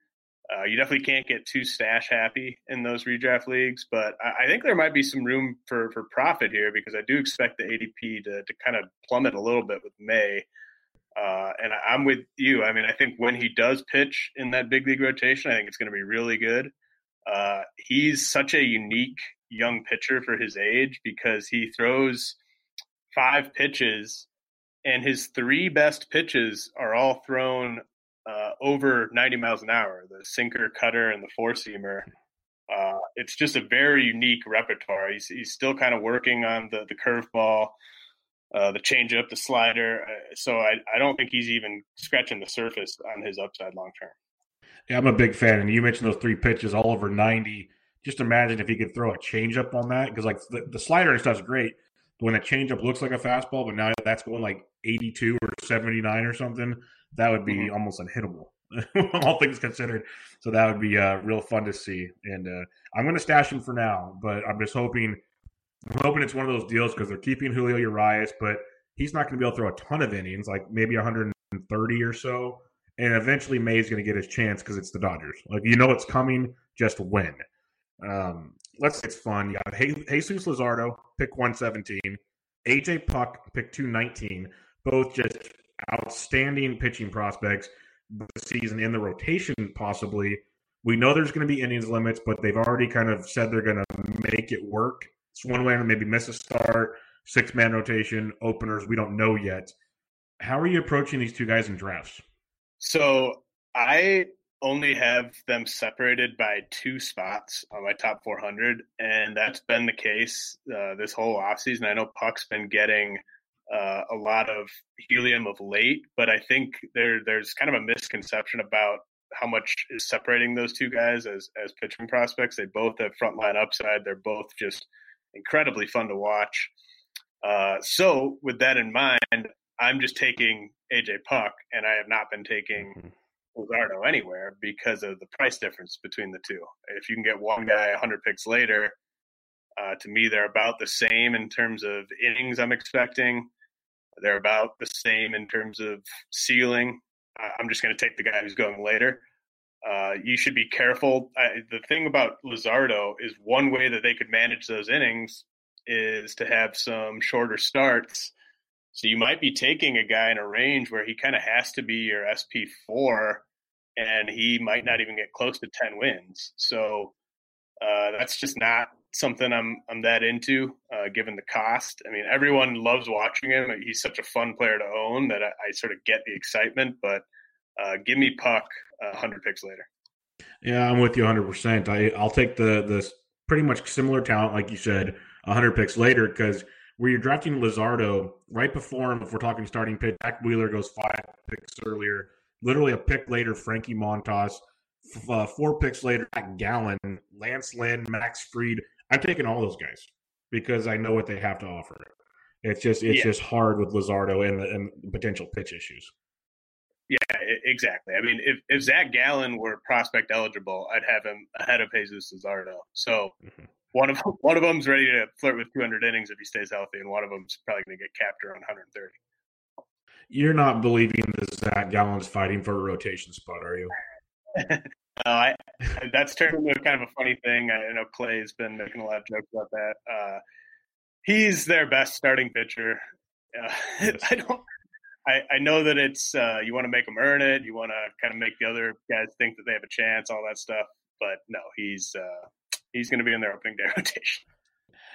Uh, you definitely can't get too stash happy in those redraft leagues, but I, I, think there might be some room for, for profit here because I do expect the ADP to, to kind of plummet a little bit with May. Uh, and I, am with you. I mean, I think when he does pitch in that big league rotation, I think it's going to be really good. Uh, he's such a unique young pitcher for his age because he throws five pitches, and his three best pitches are all thrown uh, over 90 miles an hour the sinker, cutter, and the four seamer. Uh, it's just a very unique repertoire. He's, he's still kind of working on the, the curveball, uh, the changeup, the slider. Uh, so I, I don't think he's even scratching the surface on his upside long term. Yeah, I'm a big fan. And you mentioned those three pitches all over 90. Just imagine if he could throw a changeup on that because like the, the slider and stuff's great, But when a changeup looks like a fastball, but now that's going like 82 or 79 or something, that would be mm-hmm. almost unhittable, all things considered. So that would be uh, real fun to see. And uh, I'm going to stash him for now, but I'm just hoping, I'm hoping it's one of those deals because they're keeping Julio Urias, but he's not going to be able to throw a ton of innings, like maybe 130 or so. And eventually May's going to get his chance because it's the Dodgers. Like you know it's coming, just when. Um, let's say it's fun. You got Jesus Luzardo, pick 117, AJ Puk, pick 219, both just outstanding pitching prospects this season in the rotation, possibly. We know there's going to be innings limits, but they've already kind of said they're going to make it work. One way to maybe miss a start, six man rotation, openers. We don't know yet. How are you approaching these two guys in drafts? So I only have them separated by two spots on my top 400, and that's been the case uh, this whole offseason. I know Puk's been getting uh, a lot of helium of late, but I think there there's kind of a misconception about how much is separating those two guys as as pitching prospects. They both have frontline upside. They're both just incredibly fun to watch. Uh, so, with that in mind, I'm just taking AJ Puk, and I have not been taking mm-hmm. Luzardo anywhere because of the price difference between the two. If you can get one guy 100 picks later, uh, to me, they're about the same in terms of innings I'm expecting. They're about the same in terms of ceiling. I'm just going to take the guy who's going later. Uh, you should be careful. I, the thing about Luzardo is one way that they could manage those innings is to have some shorter starts so you might be taking a guy in a range where he kind of has to be your SP4 and he might not even get close to 10 wins. So uh, that's just not something I'm I'm that into, uh, given the cost. I mean, everyone loves watching him. He's such a fun player to own that I, I sort of get the excitement. But uh, give me Puk uh, 100 picks later. Yeah, I'm with you 100. percent I I'll take the the pretty much similar talent, like you said, 100 picks later because – where you're drafting Luzardo right before him, if we're talking starting pick, Zack Wheeler goes five picks earlier. Literally a pick later, Frankie Montas. Uh, four picks later, Zac Gallen, Lance Lynn, Max Fried. I'm taking all those guys because I know what they have to offer. It's just it's Yeah. just hard with Luzardo and the, and potential pitch issues. Yeah, exactly. I mean, if, if Zac Gallen were prospect eligible, I'd have him ahead of Jesus Luzardo. So Mhm. one of one of them's ready to flirt with 200 innings if he stays healthy, and one of them's probably going to get capped around 130. You're not believing that Zac Gallen's fighting for a rotation spot, are you? Uh, I, that's turned into kind of a funny thing. I know Clay's been making a lot of jokes about that. Uh, he's their best starting pitcher. Uh, I don't. I, I know that it's uh, you want to make them earn it. You want to kind of make the other guys think that they have a chance, all that stuff. But no, he's uh, he's going to be in their opening day rotation.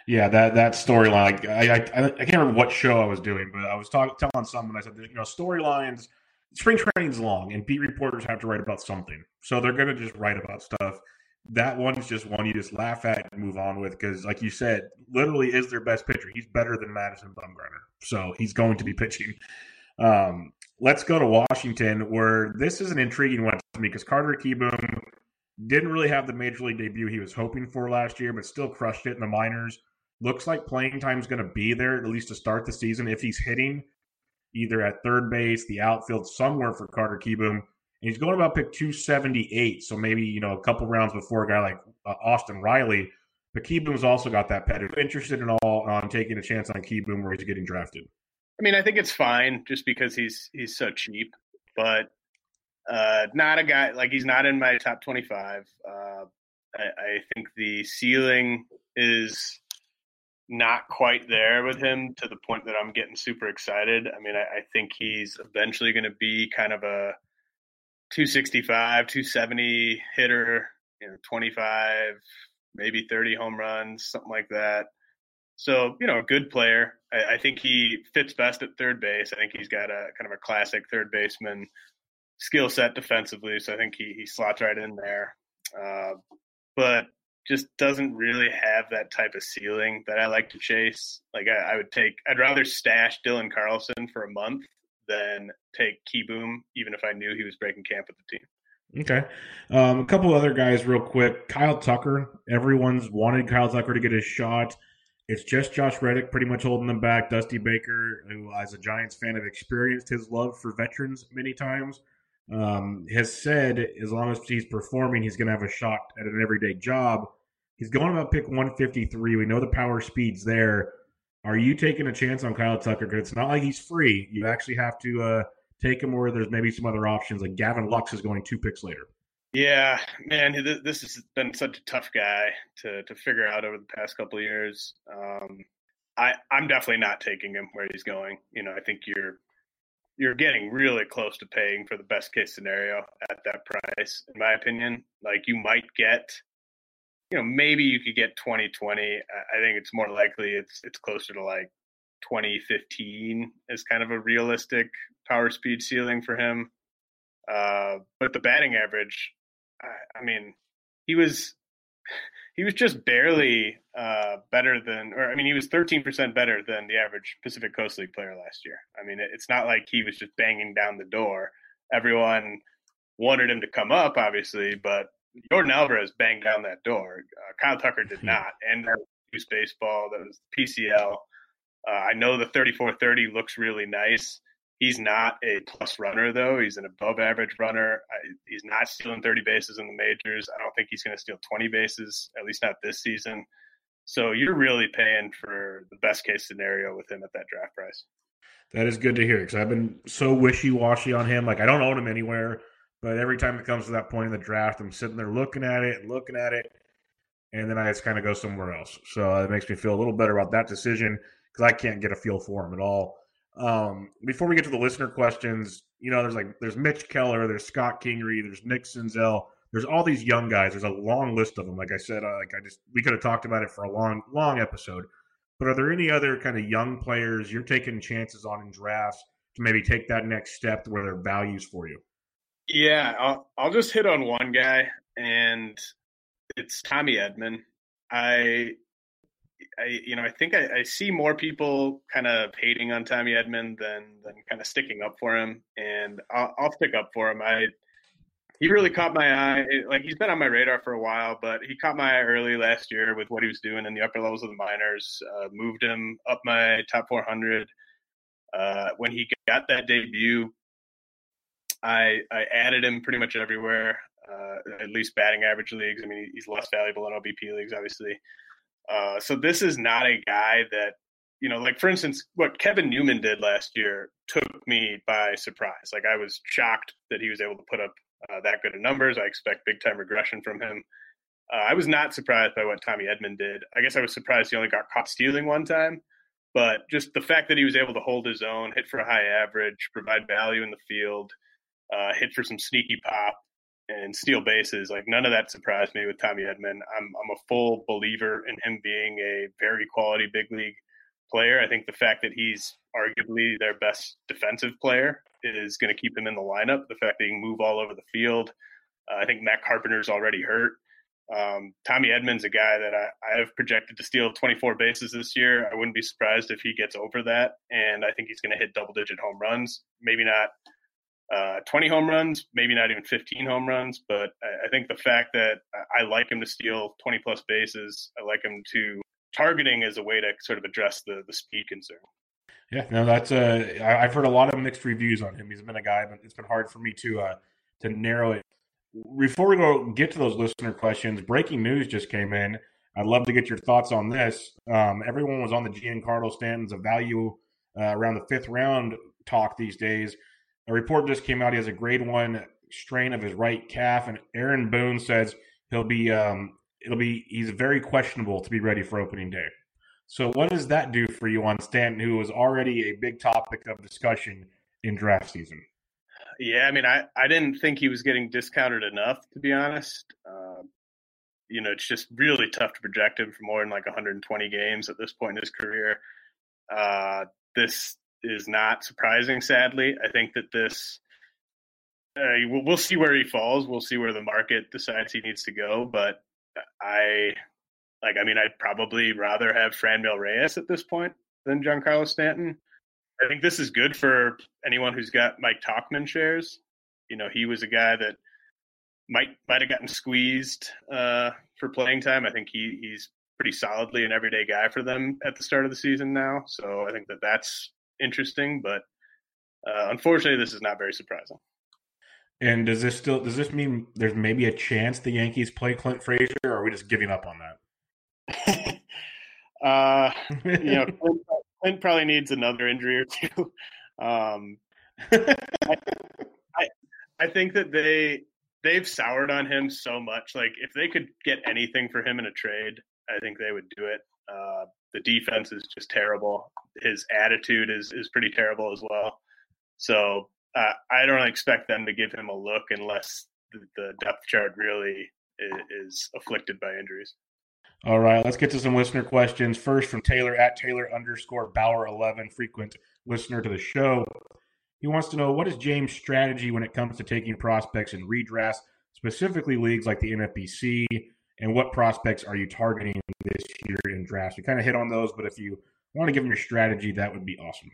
Yeah, that that storyline. I, I I can't remember what show I was doing, but I was talking telling someone I said, you know, storylines. Spring training's long, and beat reporters have to write about something, so they're going to just write about stuff. That one's just one you just laugh at and move on with because, like you said, literally is their best pitcher. He's better than Madison Bumgarner, so he's going to be pitching. Um, let's go to Washington, where this is an intriguing one to me because Carter Kieboom didn't really have the major league debut he was hoping for last year, but still crushed it in the minors. Looks like playing time is going to be there at least to start the season if he's hitting either at third base, the outfield, somewhere for Carter Kieboom. And he's going about pick 278, so maybe you know a couple rounds before a guy like uh, Austin Riley. But Kieboom's also got that pedigree. Interested in all on taking a chance on Kieboom where he's getting drafted. I mean, I think it's fine just because he's he's so cheap, but uh, not a guy like he's not in my top twenty-five. Uh, I, I think the ceiling is not quite there with him to the point that I'm getting super excited. I mean, I, I think he's eventually going to be kind of a 265, 270 hitter, you know, 25, maybe 30 home runs, something like that. So, you know, a good player. I, I think he fits best at third base. I think he's got a kind of a classic third baseman skill set defensively. So I think he, he slots right in there. Uh, but just doesn't really have that type of ceiling that I like to chase. Like I, I would take, I'd rather stash Dylan Carlson for a month than take Kieboom, even if I knew he was breaking camp with the team. Okay. Um, a couple other guys, real quick. Kyle Tucker. Everyone's wanted Kyle Tucker to get his shot. It's just Josh Reddick pretty much holding them back. Dusty Baker, who, as a Giants fan, have experienced his love for veterans many times, um, has said as long as he's performing, he's going to have a shot at an everyday job. He's going about pick 153. We know the power speed's there. Are you taking a chance on Kyle Tucker? Because it's not like he's free. You actually have to uh, take him where there's maybe some other options. Like Gavin Lux is going two picks later. Yeah, man, this has been such a tough guy to to figure out over the past couple years. Um, I I'm definitely not taking him where he's going. You know, I think you're you're getting really close to paying for the best case scenario at that price, in my opinion. Like you might get, you know, maybe you could get 2020. I I think it's more likely it's it's closer to like 2015 is kind of a realistic power speed ceiling for him. Uh, but the batting average, I, I mean, he was he was just barely uh, better than, or I mean, he was 13% better than the average Pacific Coast League player last year. I mean, it, it's not like he was just banging down the door. Everyone wanted him to come up, obviously, but Yordan Alvarez banged down that door. Uh, Kyle Tucker did not, and that was baseball. That was PCL. Uh, I know the 34-30 looks really nice. He's not a plus runner, though. He's an above average runner. He's not stealing 30 bases in the majors. I don't think he's going to steal 20 bases, at least not this season. So you're really paying for the best case scenario with him at that draft price. That is good to hear because I've been so wishy washy on him. Like I don't own him anywhere, but every time it comes to that point in the draft, I'm sitting there looking at it and looking at it, and then I just kind of go somewhere else. So it makes me feel a little better about that decision because I can't get a feel for him at all. Um, before we get to the listener questions, you know, there's like there's Mitch Keller, there's Scott Kingery, there's Nick Senzel, there's all these young guys. There's a long list of them. Like I said, uh, like I just we could have talked about it for a long, long episode. But are there any other kind of young players you're taking chances on in drafts to maybe take that next step to where they're values for you? Yeah, I'll, I'll just hit on one guy, and it's Tommy Edman. I I, you know, I think I, I see more people kind of hating on Tommy Edman than than kind of sticking up for him, and I'll, I'll stick up for him. I he really caught my eye. Like he's been on my radar for a while, but he caught my eye early last year with what he was doing in the upper levels of the minors. Uh, moved him up my top 400. Uh, when he got that debut, I I added him pretty much everywhere, uh, at least batting average leagues. I mean, he's less valuable in OBP leagues, obviously. Uh, so this is not a guy that you know, like for instance, what Kevin Newman did last year took me by surprise. Like I was shocked that he was able to put up uh, that good of numbers. I expect big time regression from him. Uh, I was not surprised by what Tommy Edman did. I guess I was surprised he only got caught stealing one time, but just the fact that he was able to hold his own, hit for a high average, provide value in the field, uh, hit for some sneaky pop, and steal bases, like none of that surprised me with Tommy Edman. I'm I'm a full believer in him being a very quality big league player. I think the fact that he's arguably their best defensive player is going to keep him in the lineup. The fact that he can move all over the field. Uh, I think Matt Carpenter's already hurt. Um, Tommy Edman's a guy that I, I have projected to steal 24 bases this year. I wouldn't be surprised if he gets over that. And I think he's going to hit double digit home runs. Maybe not uh, 20 home runs, maybe not even 15 home runs. But I, I think the fact that I like him to steal 20 plus bases, I like him to targeting as a way to sort of address the the speed concern. Yeah, no, that's uh, I've heard a lot of mixed reviews on him. He's been a guy, but it's been hard for me to uh, to narrow it. Before we go get to those listener questions, breaking news just came in. I'd love to get your thoughts on this. Um, everyone was on the Giancarlo Stanton's a value uh, around the fifth round talk these days. A report just came out. He has a grade one strain of his right calf, and Aaron Boone says he'll be um, it'll be he's very questionable to be ready for opening day. So what does that do for you on Stanton, who was already a big topic of discussion in draft season? Yeah, I mean, I, I didn't think he was getting discounted enough, to be honest. Uh, you know, it's just really tough to project him for more than like 120 games at this point in his career. Uh, this is not surprising, sadly. I think that this, uh, we'll, we'll see where he falls. We'll see where the market decides he needs to go. But I like. I mean, I'd probably rather have Franmil Reyes at this point than Giancarlo Stanton. I think this is good for anyone who's got Mike Tauchman shares. You know, he was a guy that might might have gotten squeezed uh, for playing time. I think he he's pretty solidly an everyday guy for them at the start of the season now. So I think that that's interesting, but uh, unfortunately, this is not very surprising. And does this still does this mean there's maybe a chance the Yankees play Clint Frazier, or are we just giving up on that? uh, you know, Clint, Clint, probably needs another injury or two. Um, I, I, I think that they they've soured on him so much. Like if they could get anything for him in a trade, I think they would do it. Uh, the defense is just terrible. His attitude is is pretty terrible as well. So uh, I don't expect them to give him a look unless the, the depth chart really is, is, afflicted by injuries. All right, let's get to some listener questions. First from Taylor at Taylor underscore Bauer eleven, frequent listener to the show. He wants to know what is James' strategy when it comes to taking prospects in redrafts, specifically leagues like the NFBC, and what prospects are you targeting this year in drafts? We kind of hit on those, but if you want to give them your strategy, that would be awesome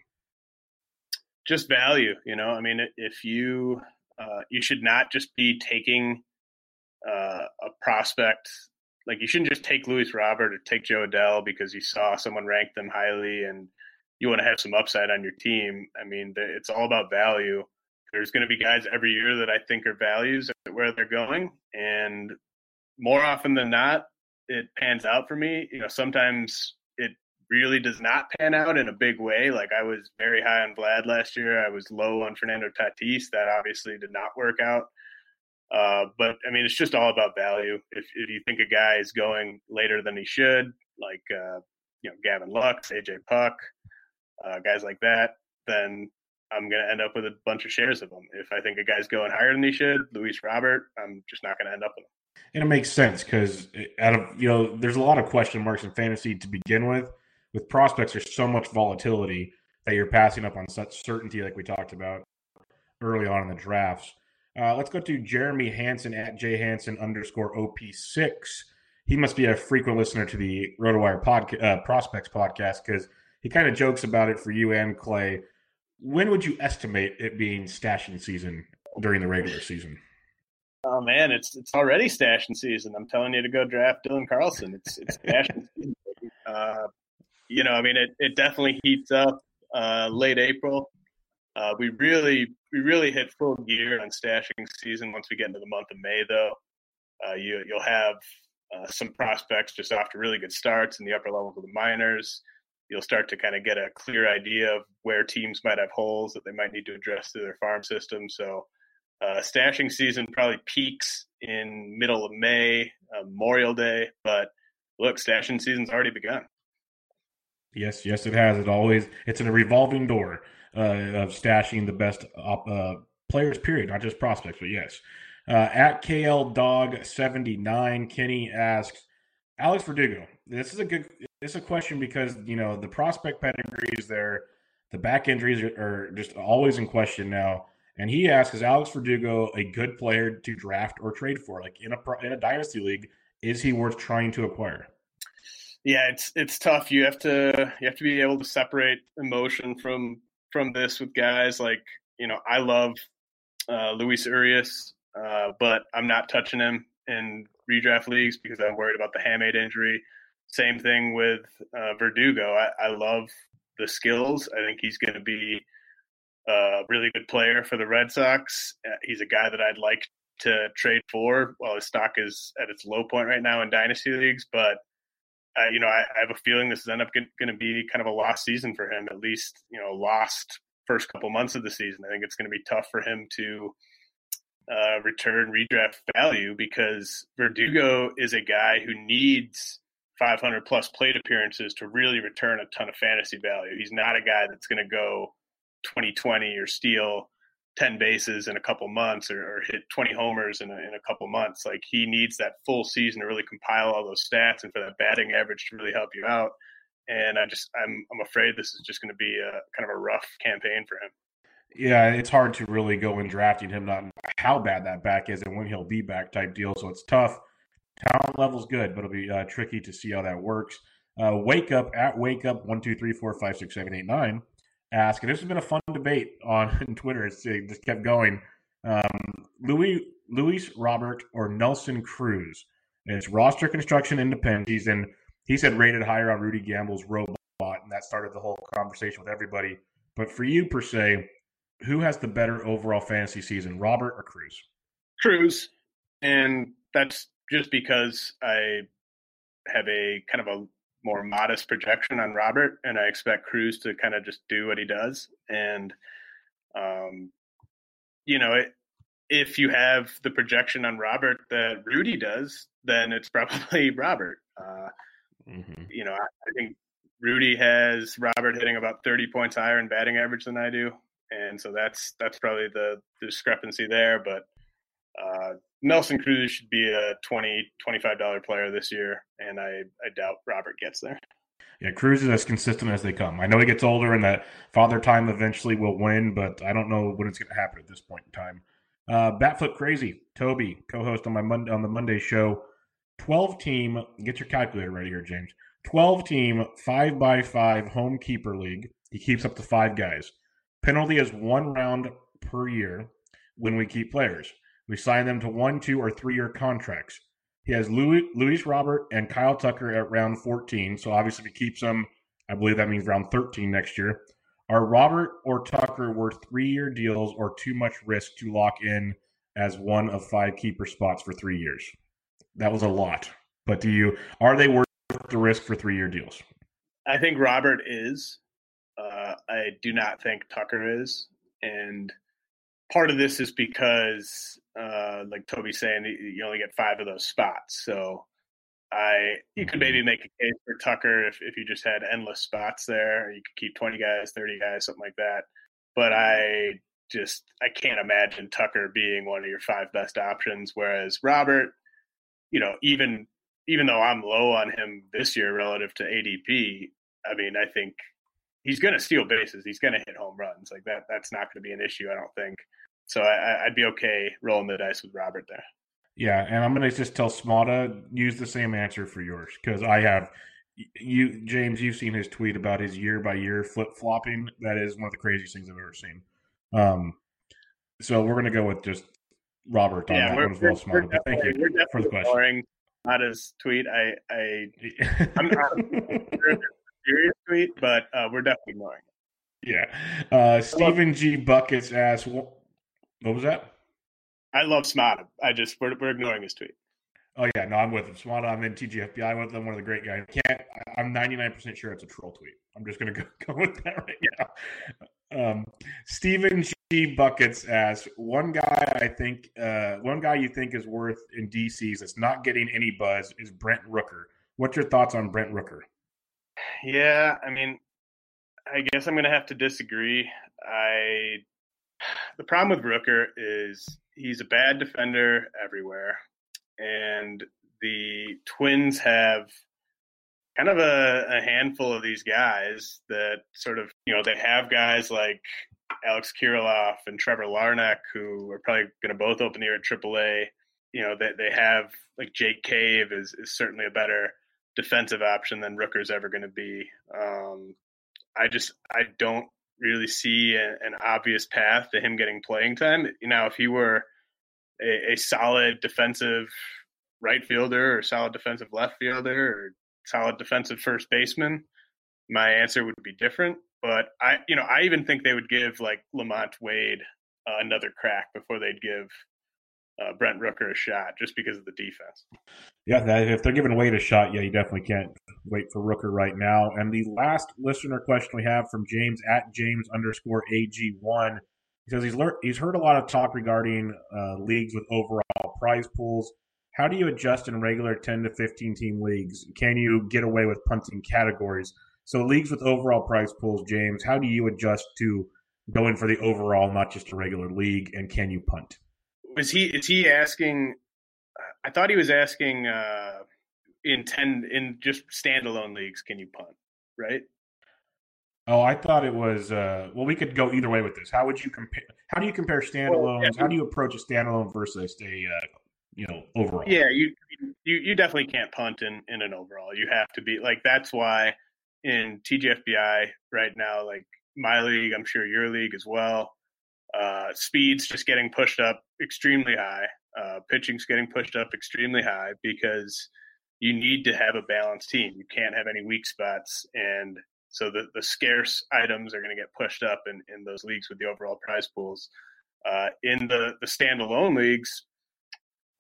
just value. You know, I mean, if you uh, you should not just be taking uh, a prospect like you shouldn't just take Louis Robert or take Jo Adell because you saw someone rank them highly and you want to have some upside on your team. I mean, it's all about value. There's going to be guys every year that I think are values where they're going, and more often than not, it pans out for me. You know, sometimes it really does not pan out in a big way. Like I was very high on Vlad last year. I was low on Fernando Tatis. That obviously did not work out. Uh, but I mean, it's just all about value. If, if you think a guy is going later than he should, like uh, you know Gavin Lux, AJ Puk, uh, guys like that, then I'm going to end up with a bunch of shares of them. If I think a guy's going higher than he should, Luis Robert, I'm just not going to end up with him. And it makes sense because out of you know, there's a lot of question marks in fantasy to begin with with prospects, there's so much volatility that you're passing up on such certainty, like we talked about early on in the drafts. Uh, let's go to Jeremy Hanson at jhanson underscore op6. He must be a frequent listener to the RotoWire podca- uh, Prospects podcast because he kind of jokes about it for you and Clay. When would you estimate it being stashing season during the regular season? Oh man, it's it's already stashing season. I'm telling you to go draft Dylan Carlson. It's it's stashing season. Uh, you know, I mean, it, it definitely heats up uh, late April. Uh, we really we really hit full gear on stashing season once we get into the month of May, though. Uh, you you'll have uh, some prospects just after really good starts in the upper levels of the minors. You'll start to kind of get a clear idea of where teams might have holes that they might need to address through their farm system. So uh, stashing season probably peaks in middle of May, uh, Memorial Day, but look, stashing season's already begun. Yes, yes, it has. It always it's in a revolving door uh, of stashing the best uh, players. Period, not just prospects, but yes. Uh, at KL Dog seventy nine, Kenny asks Alex Verdugo. This is a good. This is a question because you know the prospect pedigree is there. The back injuries are, are just always in question now. And he asks, is Alex Verdugo a good player to draft or trade for? Like in a in a dynasty league, is he worth trying to acquire? Yeah, it's it's tough. You have to you have to be able to separate emotion from from this with guys like you know I love uh, Luis Urias, uh, but I'm not touching him in redraft leagues because I'm worried about the hamate injury. Same thing with uh, Verdugo. I, I love the skills. I think he's going to be a really good player for the Red Sox. Uh, he's a guy that I'd like to trade for while his stock is at its low point right now in dynasty leagues. But uh, you know, I, I, have a feeling this is end up going to be kind of a lost season for him. At least you know, lost first couple months of the season. I think it's going to be tough for him to uh, return redraft value because Verdugo is a guy who needs 500 plus plate appearances to really return a ton of fantasy value. He's not a guy that's going to go 2020 or steal 10 bases in a couple months or, or hit 20 homers in a, in a couple months. Like he needs that full season to really compile all those stats and for that batting average to really help you out. And I just, I'm, I'm afraid this is just going to be a kind of a rough campaign for him. Yeah, it's hard to really go in drafting him, not how bad that back is and when he'll be back type deal. So it's tough. Talent level's good, but it'll be uh, tricky to see how that works. Uh, wake up at wake up one two three four five six seven eight nine ask, and this has been a fun debate on Twitter. It's, it just kept going. Um, Louis, Luis Robert or Nelson Cruz. And it's roster construction independent. He's in. He said rated higher on Rudy Gamble's robot, and that started the whole conversation with everybody. But for you per se, who has the better overall fantasy season, Robert or Cruz? Cruz, and that's just because I have a kind of a more modest projection on Robert, and I expect Cruz to kind of just do what he does. And, um, you know, it, if you have the projection on Robert that Rudy does, then it's probably Robert. Uh, mm-hmm. You know, I, I, think Rudy has Robert hitting about 30 points higher in batting average than I do. And so that's that's probably the, the discrepancy there. But uh, Nelson Cruz should be a 20 $25 player this year, and I, I doubt Robert gets there. Yeah, Cruz is as consistent as they come. I know he gets older and that father time eventually will win, but I don't know when it's going to happen at this point in time. Uh, Batflip Crazy, Toby, co-host on my Monday, on the Monday show. 12 team, get your calculator ready here, James. 12 team, 5 by 5 home keeper league. He keeps up to five guys. Penalty is one round per year when we keep players. We sign them to one, two, or three year contracts. He has Louis, Luis Robert and Kyle Tucker at round 14. So obviously, if he keeps them, I believe that means round 13 next year. Are Robert or Tucker worth three year deals or too much risk to lock in as one of five keeper spots for three years? That was a lot. But do you are they worth the risk for three year deals? I think Robert is. Uh, I do not think Tucker is. And part of this is because, uh, like Toby's saying, you only get five of those spots. So I you could maybe mm-hmm. make a case for Tucker if, if you just had endless spots there. You could keep twenty guys, thirty guys, something like that. But I just I can't imagine Tucker being one of your five best options. Whereas Robert, you know, even even though I'm low on him this year relative to ADP, I mean, I think he's going to steal bases. He's going to hit home runs. Like that, that's not going to be an issue. I don't think. So I, would be okay rolling the dice with Robert there. Yeah, and I'm going to just tell Smada use the same answer for yours because I have you, James. You've seen his tweet about his year by year flip flopping. That is one of the craziest things I've ever seen. Um, so we're going to go with just Robert on yeah, that one as well, we're, But thank you for the question. Nada's tweet. I, I I'm not sure serious tweet, but uh, we're definitely ignoring it. yeah. Uh, Stephen G. Buckets asks, what, was that? I love Smada. I just we're, we're ignoring his tweet. Oh yeah, no, I'm with him. Smada, I'm in TGFBI with him. One of the great guys. Can't. I'm 99 percent sure it's a troll tweet. I'm just gonna go, go with that right now. Um, Stephen G. Buckets asks, one guy I think, uh, one guy you think is worth in DCs that's not getting any buzz is Brent Rooker. What's your thoughts on Brent Rooker? Yeah, I mean, I guess I'm going to have to disagree. I the problem with Rooker is he's a bad defender everywhere, and the Twins have kind of a, a handful of these guys that sort of you know they have guys like Alex Kirilloff and Trevor Larnach who are probably going to both open the year at AAA. You know they they have like Jake Cave is is certainly a better defensive option than Rooker's ever going to be. Um, I just I don't really see a, an obvious path to him getting playing time. Now, if he were a, a, solid defensive right fielder or solid defensive left fielder or solid defensive first baseman, my answer would be different. But I, you know, I even think they would give like LaMonte Wade uh, another crack before they'd give uh, Brent Rooker a shot, just because of the defense. Yeah, if they're giving Wade a shot, yeah, you definitely can't wait for Rooker right now. And the last listener question we have from James at James underscore AG1. He says he's learned, he's heard a lot of talk regarding uh, leagues with overall prize pools. How do you adjust in regular 10 to 15 team leagues? Can you get away with punting categories? So leagues with overall prize pools, James, how do you adjust to going for the overall, not just a regular league? And can you punt? Was he is he asking I thought he was asking uh, in ten in just standalone leagues, can you punt? Right? Oh, I thought it was. Uh, well, we could go either way with this. How would you compare? How do you compare standalones? Well, yeah. How do you approach a standalone versus a uh, you know overall? Yeah, you you you definitely can't punt in in an overall. You have to be like that's why in TGFBI right now, like my league, I'm sure your league as well. Uh, speeds just getting pushed up extremely high. Uh, pitching's getting pushed up extremely high because you need to have a balanced team. You can't have any weak spots, and so the the scarce items are going to get pushed up in, in those leagues with the overall prize pools. Uh, in the the standalone leagues,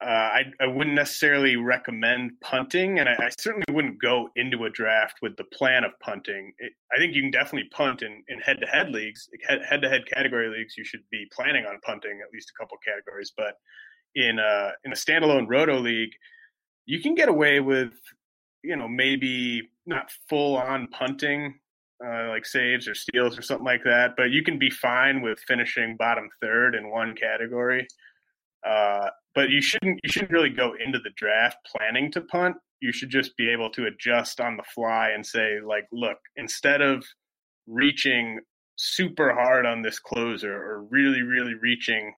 uh, I I wouldn't necessarily recommend punting, and I, I, certainly wouldn't go into a draft with the plan of punting. It, I think you can definitely punt in in head to head leagues, head to head category leagues. You should be planning on punting at least a couple categories, but in a in a standalone roto league, you can get away with you know maybe not full on punting uh, like saves or steals or something like that, but you can be fine with finishing bottom third in one category. Uh, but you shouldn't you shouldn't really go into the draft planning to punt. You should just be able to adjust on the fly and say like, look, instead of reaching super hard on this closer or really really reaching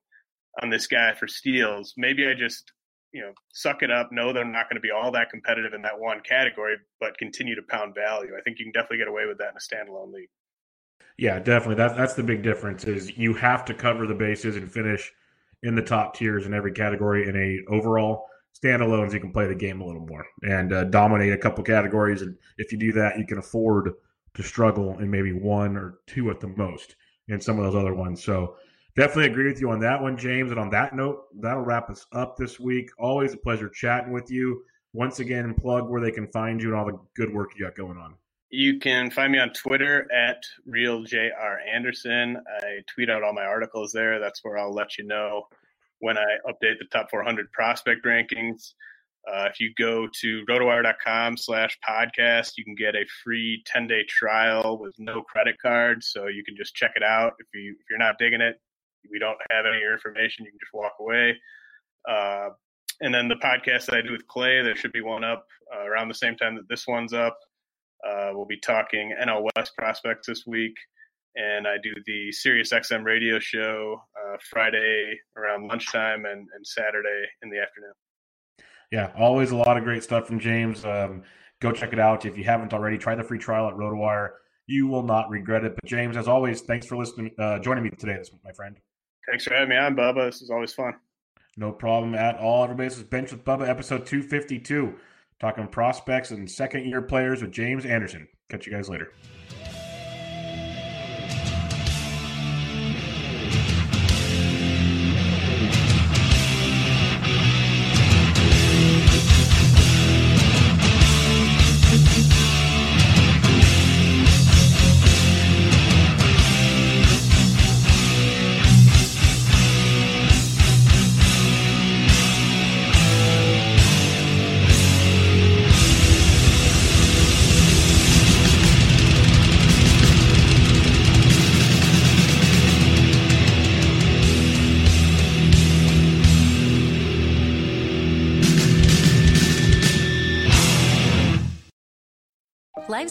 on this guy for steals. Maybe I just, you know, suck it up, know I'm not going to be all that competitive in that one category, but continue to pound value. I think you can definitely get away with that in a standalone league. Yeah, definitely. That's that's the big difference is you have to cover the bases and finish in the top tiers in every category in a overall standalones you can play the game a little more and uh, dominate a couple categories and if you do that you can afford to struggle in maybe one or two at the most in some of those other ones so Definitely agree with you on that one, James. And on that note, that'll wrap us up this week. Always a pleasure chatting with you. Once again, plug where they can find you and all the good work you got going on. You can find me on Twitter at RealJRAnderson. I tweet out all my articles there. That's where I'll let you know when I update the top 400 prospect rankings. Uh, if you go to rotowire.com slash podcast, you can get a free 10 day trial with no credit card. So you can just check it out. If, you, if you're not digging it, we don't have any information. You can just walk away. Uh, and then the podcast that I do with Clay, there should be one up uh, around the same time that this one's up. Uh, we'll be talking NL West prospects this week. And I do the Sirius XM radio show uh, Friday around lunchtime and, and Saturday in the afternoon. Yeah, always a lot of great stuff from James. Um, go check it out. If you haven't already, try the free trial at RotoWire. You will not regret it. But James, as always, thanks for listening, uh, joining me today, this my friend. Thanks for having me on, Bubba. This is always fun. No problem at all. Everybody, this is Bench with Bubba, episode 252. Talking prospects and second year players with James Anderson. Catch you guys later.